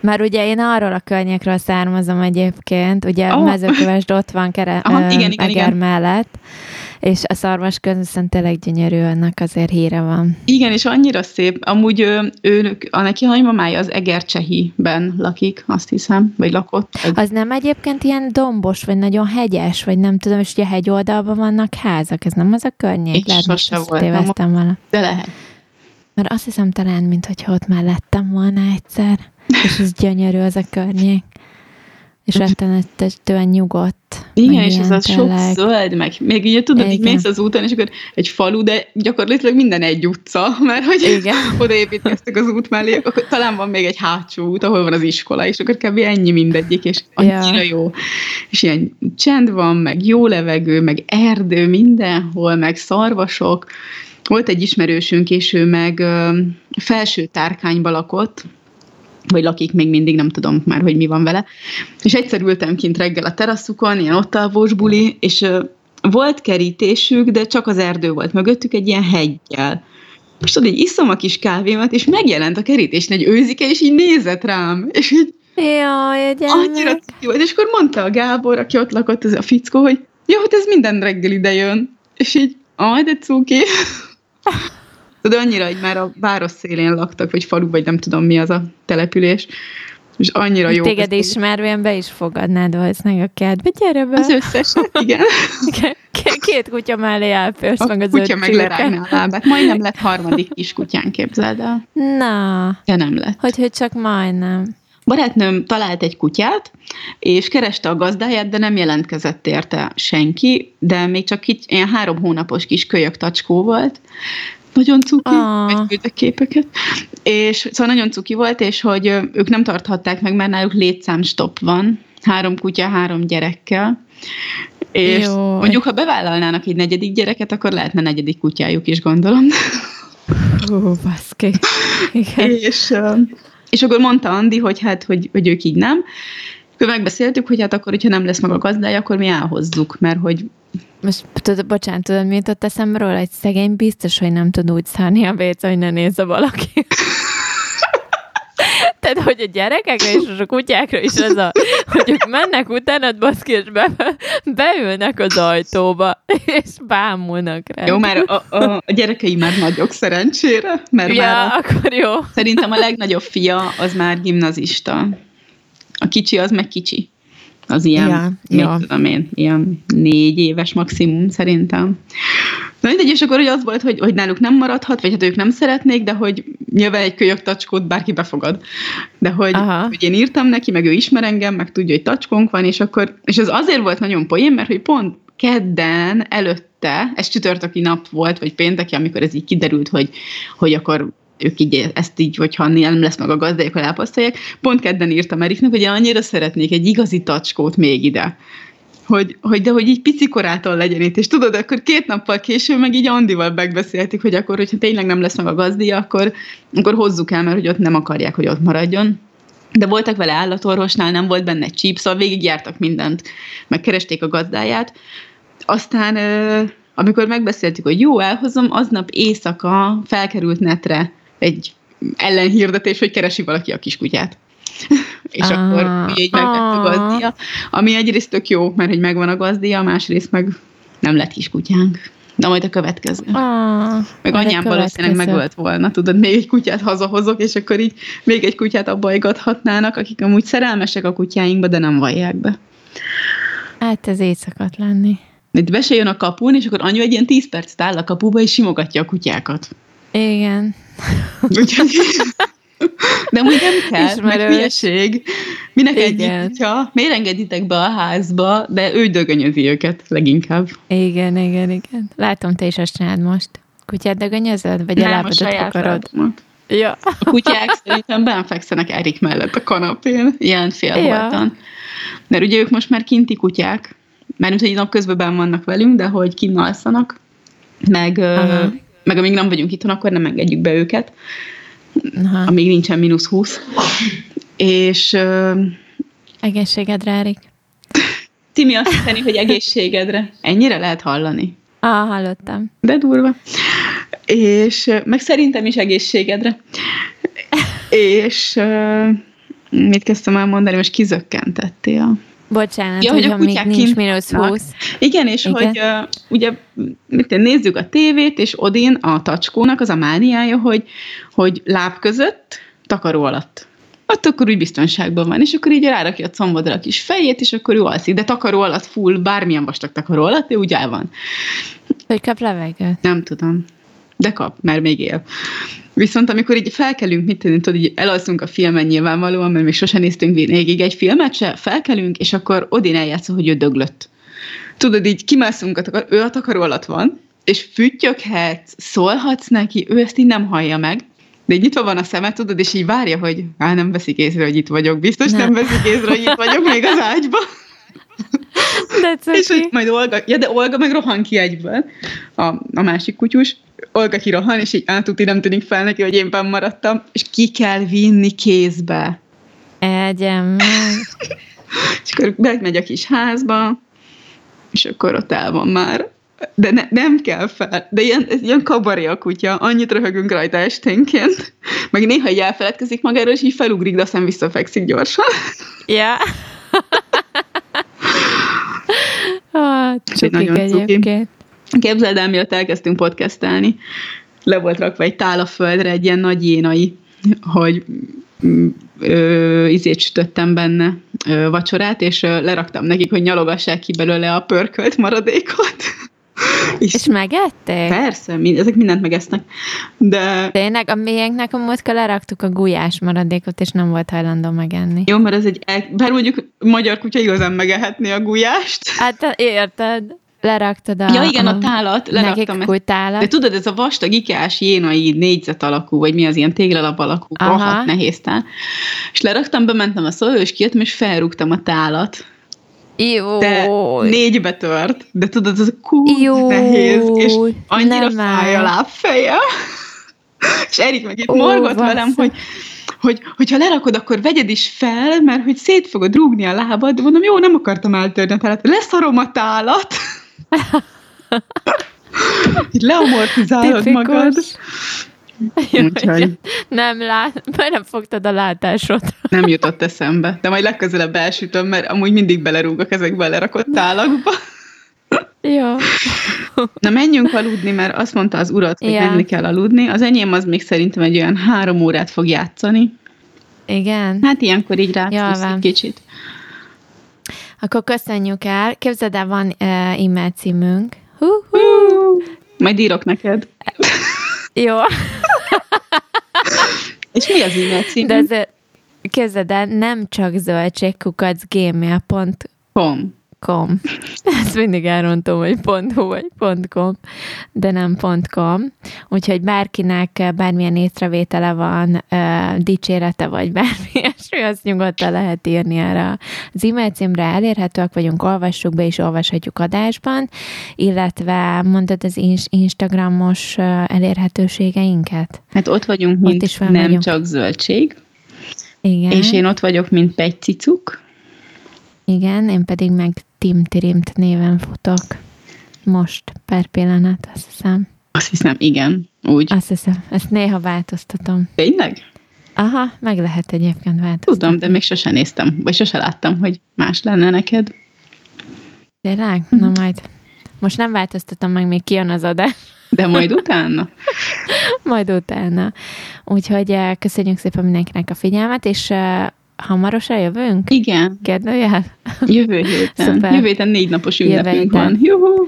Már ugye én arról a környékről származom egyébként, ugye Oh. mezőkövesd ott van kere, Aha, Aha, igen, igen, igen. mellett, és a szarvas köz viszont tényleg gyönyörű, annak azért híre van. Igen, és annyira szép. Amúgy ő, ő a neki nagymamája az Egercsehiben lakik, azt hiszem, vagy lakott. Egy, Az nem egyébként ilyen dombos, vagy nagyon hegyes, vagy nem tudom, és ugye hegyoldalban vannak házak, ez nem az a környék? Én Lehet, sose voltam vele. de lehet. Mert azt hiszem talán, mint hogyha ott már lettem volna egyszer, és ez gyönyörű az a környék. És rettenetesen nyugodt. Igen, és ez a sok zöld, meg még ugye tudod, így Igen. mész az úton, és akkor egy falu, de gyakorlatilag minden egy utca, mert hogy Igen. odaépítkeztek az út mellé, akkor talán van még egy hátsó út, ahol van az iskola, és akkor kb. ennyi mindegyik, és annyira Ja. jó. És ilyen csend van, meg jó levegő, meg erdő mindenhol, meg szarvasok. Volt egy ismerősünk, és ő meg ö, felső tárkányba lakott, vagy lakik még mindig, nem tudom már, hogy mi van vele. És egyszer ültem kint reggel a teraszukon, ilyen ott alvós buli, és volt kerítésük, de csak az erdő volt mögöttük egy ilyen heggyel. És tudod, így iszom a kis kávémat, és megjelent a kerítésnél egy őzike, és így nézett rám, és így Jaj, a annyira volt, és akkor mondta a Gábor, aki ott lakott, ez a fickó, hogy jó, hát ez minden reggel ide jön. És így, aj, de cuki. De annyira, hogy már a város szélén laktak, vagy falu, vagy nem tudom mi az a település. És annyira jó. Téged ez- ismervén be is fogadnád valószínűleg a kertbe. Gyere be! Az összes, igen. Két kutya mellé elpörsz A meg az kutya meg lerágná a lábát. Majdnem lett harmadik kis kutyán, képzeld el. Na, De nem lett. hogy, hogy csak majdnem. Barátnőm talált egy kutyát, és kereste a gazdáját, de nem jelentkezett érte senki, de még csak kicsi, ilyen három hónapos kis kölyök tacskó volt. Nagyon cuki, Ah. meg küldtek képeket. És szóval nagyon cuki volt, és hogy ők nem tarthatták meg, mert náluk létszámstop van, három kutya, három gyerekkel. És Jó. mondjuk, ha bevállalnának egy negyedik gyereket, akkor lehetne negyedik kutyájuk is, gondolom. Hú, baszki. Igen. és, és akkor mondta Andi, hogy hát, hogy, hogy ők így nem. Akkor megbeszéltük, hogy hát akkor, hogyha nem lesz meg a gazdája, akkor mi elhozzuk, mert hogy Most tudod, bocsánat, tudod, mi jutott eszembe róla? Egy szegény biztos, hogy nem tud úgy szállni a WC, hogy ne nézze valaki. Tehát, hogy a gyerekekre és a kutyákra is ez a, hogy ők mennek utánad, baszki, és be, beülnek az ajtóba, és bámulnak rá. jó, már a, a, a gyerekei már nagyok szerencsére, mert Ja, már a, akkor jó. szerintem a legnagyobb fia az már gimnazista. A kicsi az meg kicsi. Az ilyen, Ja, mit jó. tudom én, ilyen négy éves maximum szerintem. Na mindegy, és akkor hogy az volt, hogy, hogy náluk nem maradhat, vagy hát ők nem szeretnék, de hogy nyilván egy kölyök tacskót bárki befogad. De hogy, Aha. hogy én írtam neki, meg ő ismer engem, meg tudja, hogy tacskónk van, és akkor, és ez azért volt nagyon poén, mert hogy pont kedden előtte, ez csütörtöki nap volt, vagy pénteki, amikor ez így kiderült, hogy, hogy akkor ők így ezt így, hogyha nem lesz meg a gazdájuk, akkor elpasztolják. Pont kedden írtam Eriknek, hogy én annyira szeretnék egy igazi tacskót még ide. Hogy, hogy, de hogy így picikorától legyen itt. És tudod, akkor két nappal később meg így Andival megbeszéltük, hogy akkor, hogyha tényleg nem lesz meg a gazdia, akkor, akkor hozzuk el, mert hogy ott nem akarják, hogy ott maradjon. De voltak vele állatorvosnál, nem volt benne csíp, szóval végigjártak mindent, megkeresték a gazdáját. Aztán, amikor megbeszéltük, hogy jó, elhozom, aznap éjszaka felkerült netre egy ellenhirdetés, hogy keresi valaki a kiskutyát. És Ah, akkor így megvett a ah. gazdia, ami egyrészt tök jó, mert hogy megvan a gazdia, másrészt meg nem lett kiskutyánk. Na majd a következő. Ah, Meg anyám valószínűleg megölt volna, tudod, még egy kutyát hazahozok, és akkor így még egy kutyát abbajgathatnának, akik amúgy szerelmesek a kutyáinkba, de nem vallják be. Hát ez így szokott lenni. Itt be se jön a kapun, és akkor anyu egy ilyen 10 percet áll a kapuba, és simogatja a kutyákat. Igen. Úgyhogy... De úgy nem kell, Ismerős. meg hülyeség. Minek egy Igen. kutya? Miért engeditek be a házba, de ő dögönyözi őket leginkább. Igen, igen, igen. Látom, te is azt csináld most. Kutyát dögönyözöd? Vagy Nem, a lábadat lábamat. Ja. A kutyák szerintem benfekszenek Erik mellett a kanapén, ilyen félholtan. Mert ugye ők most már kinti kutyák, mert hogy napközben benn vannak velünk, de hogy kinn alszanak, meg, Aha. Meg amíg nem vagyunk itthon, akkor nem engedjük be őket, Aha. amíg nincsen mínusz 20. És ö, Egészségedre, Erik. Timi azt hiszeni, hogy egészségedre. Ennyire lehet hallani. Ah, hallottam. De durva. És meg szerintem is egészségedre. És mit kezdtem el mondani, most kizökkentettél. Bocsánat, ja, hogy, hogy még nincs mínusz 20. Igen, és Igen. hogy uh, ugye mit nézzük a tévét, és Odin, a tacskónak az a mániája, hogy, hogy láb között, takaró alatt. Ott akkor úgy biztonságban van, és akkor így rárakja a combodra a kis fejét, és akkor ő alszik, de takaró alatt full, bármilyen vastag takaró alatt, ő úgy el van. Hogy kap levegőt? Nem tudom. De kap, mert még él. Viszont amikor így felkelünk, mit tudni, tudod, így elalszunk a filmen nyilvánvalóan, mert még sosem néztünk végig egy filmet se, felkelünk, és akkor Odin eljátsza, hogy ő döglött. Tudod, így kimászunk, a takar, ő a takaró alatt van, és füttyöghetsz, szólhatsz neki, ő ezt így nem hallja meg, de így nyitva van a szeme, tudod, és így várja, hogy á, nem veszik észre, hogy itt vagyok, biztos nem, nem veszik észre, hogy itt vagyok még az ágyba. De és hogy majd Olga, ja, de Olga meg rohan ki egyből, a, a másik kutyus, Olga kirohan, és így átuti nem tűnik fel neki, hogy én benn maradtam, és ki kell vinni kézbe. Egyem és akkor megy a kis házba, és akkor ott el van már. De ne, nem kell fel. De ilyen, ez ilyen kabaré a kutya. Annyit röhögünk rajta esténként. Meg néha így elfeledkezik magáról, és így felugrik, de aztán visszafekszik gyorsan. Ja. ah, csukik egyébként. Képzeld el, mielőtt elkezdtünk podcastelni, le volt rakva egy tál a földre, egy ilyen nagy jénai, hogy mm, ö, izét sütöttem benne ö, vacsorát, és ö, leraktam nekik, hogy nyalogassák ki belőle a pörkölt maradékot. És, és megették? Persze, mind, ezek mindent megesznek. De... Tényleg, a miénknek a múltkor leraktuk a gulyás maradékot, és nem volt hajlandó megenni. Jó, mert ez egy, bár mondjuk magyar kutya igazán megehetni a gulyást. Hát érted, leraktad a... Ja, igen, a tálat, leraktam ezt. tálat. De tudod, ez a vastag ikás jénai négyzet alakú, vagy mi az ilyen téglalap alakú, rohadt nehéz tál. És leraktam, bementem a szoló, és kijöttem, és felrúgtam a tálat. Jó. De négybe tört. De tudod, ez a kút nehéz, és annyira fáj a lábfeje. és Erik meg itt Ó, morgott vasz. velem, hogy hogy hogyha lerakod, akkor vegyed is fel, mert hogy szét fogod rúgni a lábad, de mondom, jó, nem akartam eltörni a tálat, leszarom a tálat. Így leamortizálod Tipikus. magad. Úgyhogy... Nem, lát, mert nem fogtad a látásod. Nem jutott eszembe, de majd legközelebb elsütöm, mert amúgy mindig belerúgok ezekbe lerakott tálakba. Jó. Na menjünk aludni, mert azt mondta az urat, hogy ja. menni kell aludni. Az enyém az még szerintem egy olyan három órát fog játszani. Igen. Hát ilyenkor így rá egy kicsit. Akkor köszönjük el. Képzeld el, van uh, e-mail címünk. Uh-huh. Majd írok neked. Jó. És mi az e-mail címünk? De azért képzeld el, nem csak zöldségkukacgmail.com .com. Ezt mindig elrontom, hogy .hu vagy .com, de nem .com. Úgyhogy bárkinek bármilyen észrevétele van, dicsérete vagy bármi ilyesmi, azt nyugodtan lehet írni erre az e-mail címre. Elérhetőek vagyunk, olvassuk be és olvashatjuk adásban, illetve mondod az Instagramos elérhetőségeinket? Hát ott vagyunk, mint ott is nem vagyunk. csak zöldség. Igen. És én ott vagyok, mint Cicuk. Igen, én pedig meg Tim Tirimt néven futok. Most, per pillanat, azt hiszem. Azt hiszem, igen, úgy. Azt hiszem, ezt néha változtatom. Tényleg? Aha, meg lehet egyébként változtatni. Tudom, de még sose néztem, vagy sose láttam, hogy más lenne neked. Tényleg? Na mhm. majd. Most nem változtatom meg, még kijön az adás. De majd utána? majd utána. Úgyhogy eh, köszönjük szépen mindenkinek a figyelmet, és eh, hamarosan jövünk? Igen. Kérdőjel? Jövő héten. Szuper. Jövő héten négy napos ünnepünk van. Juhu!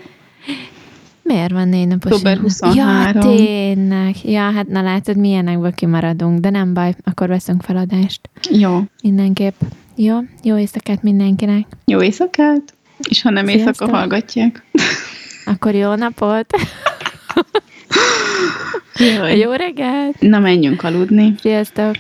Miért van négy napos Október 23. Ja, tényleg. Ja, hát na látod, milyenekből kimaradunk, de nem baj, akkor veszünk feladást. Jó. Mindenképp. Jó, jó éjszakát mindenkinek. Jó éjszakát, és ha nem Sziasztok. éjszaka hallgatják. Akkor jó napot. Jaj. Jó reggelt. Na, menjünk aludni. Sziasztok.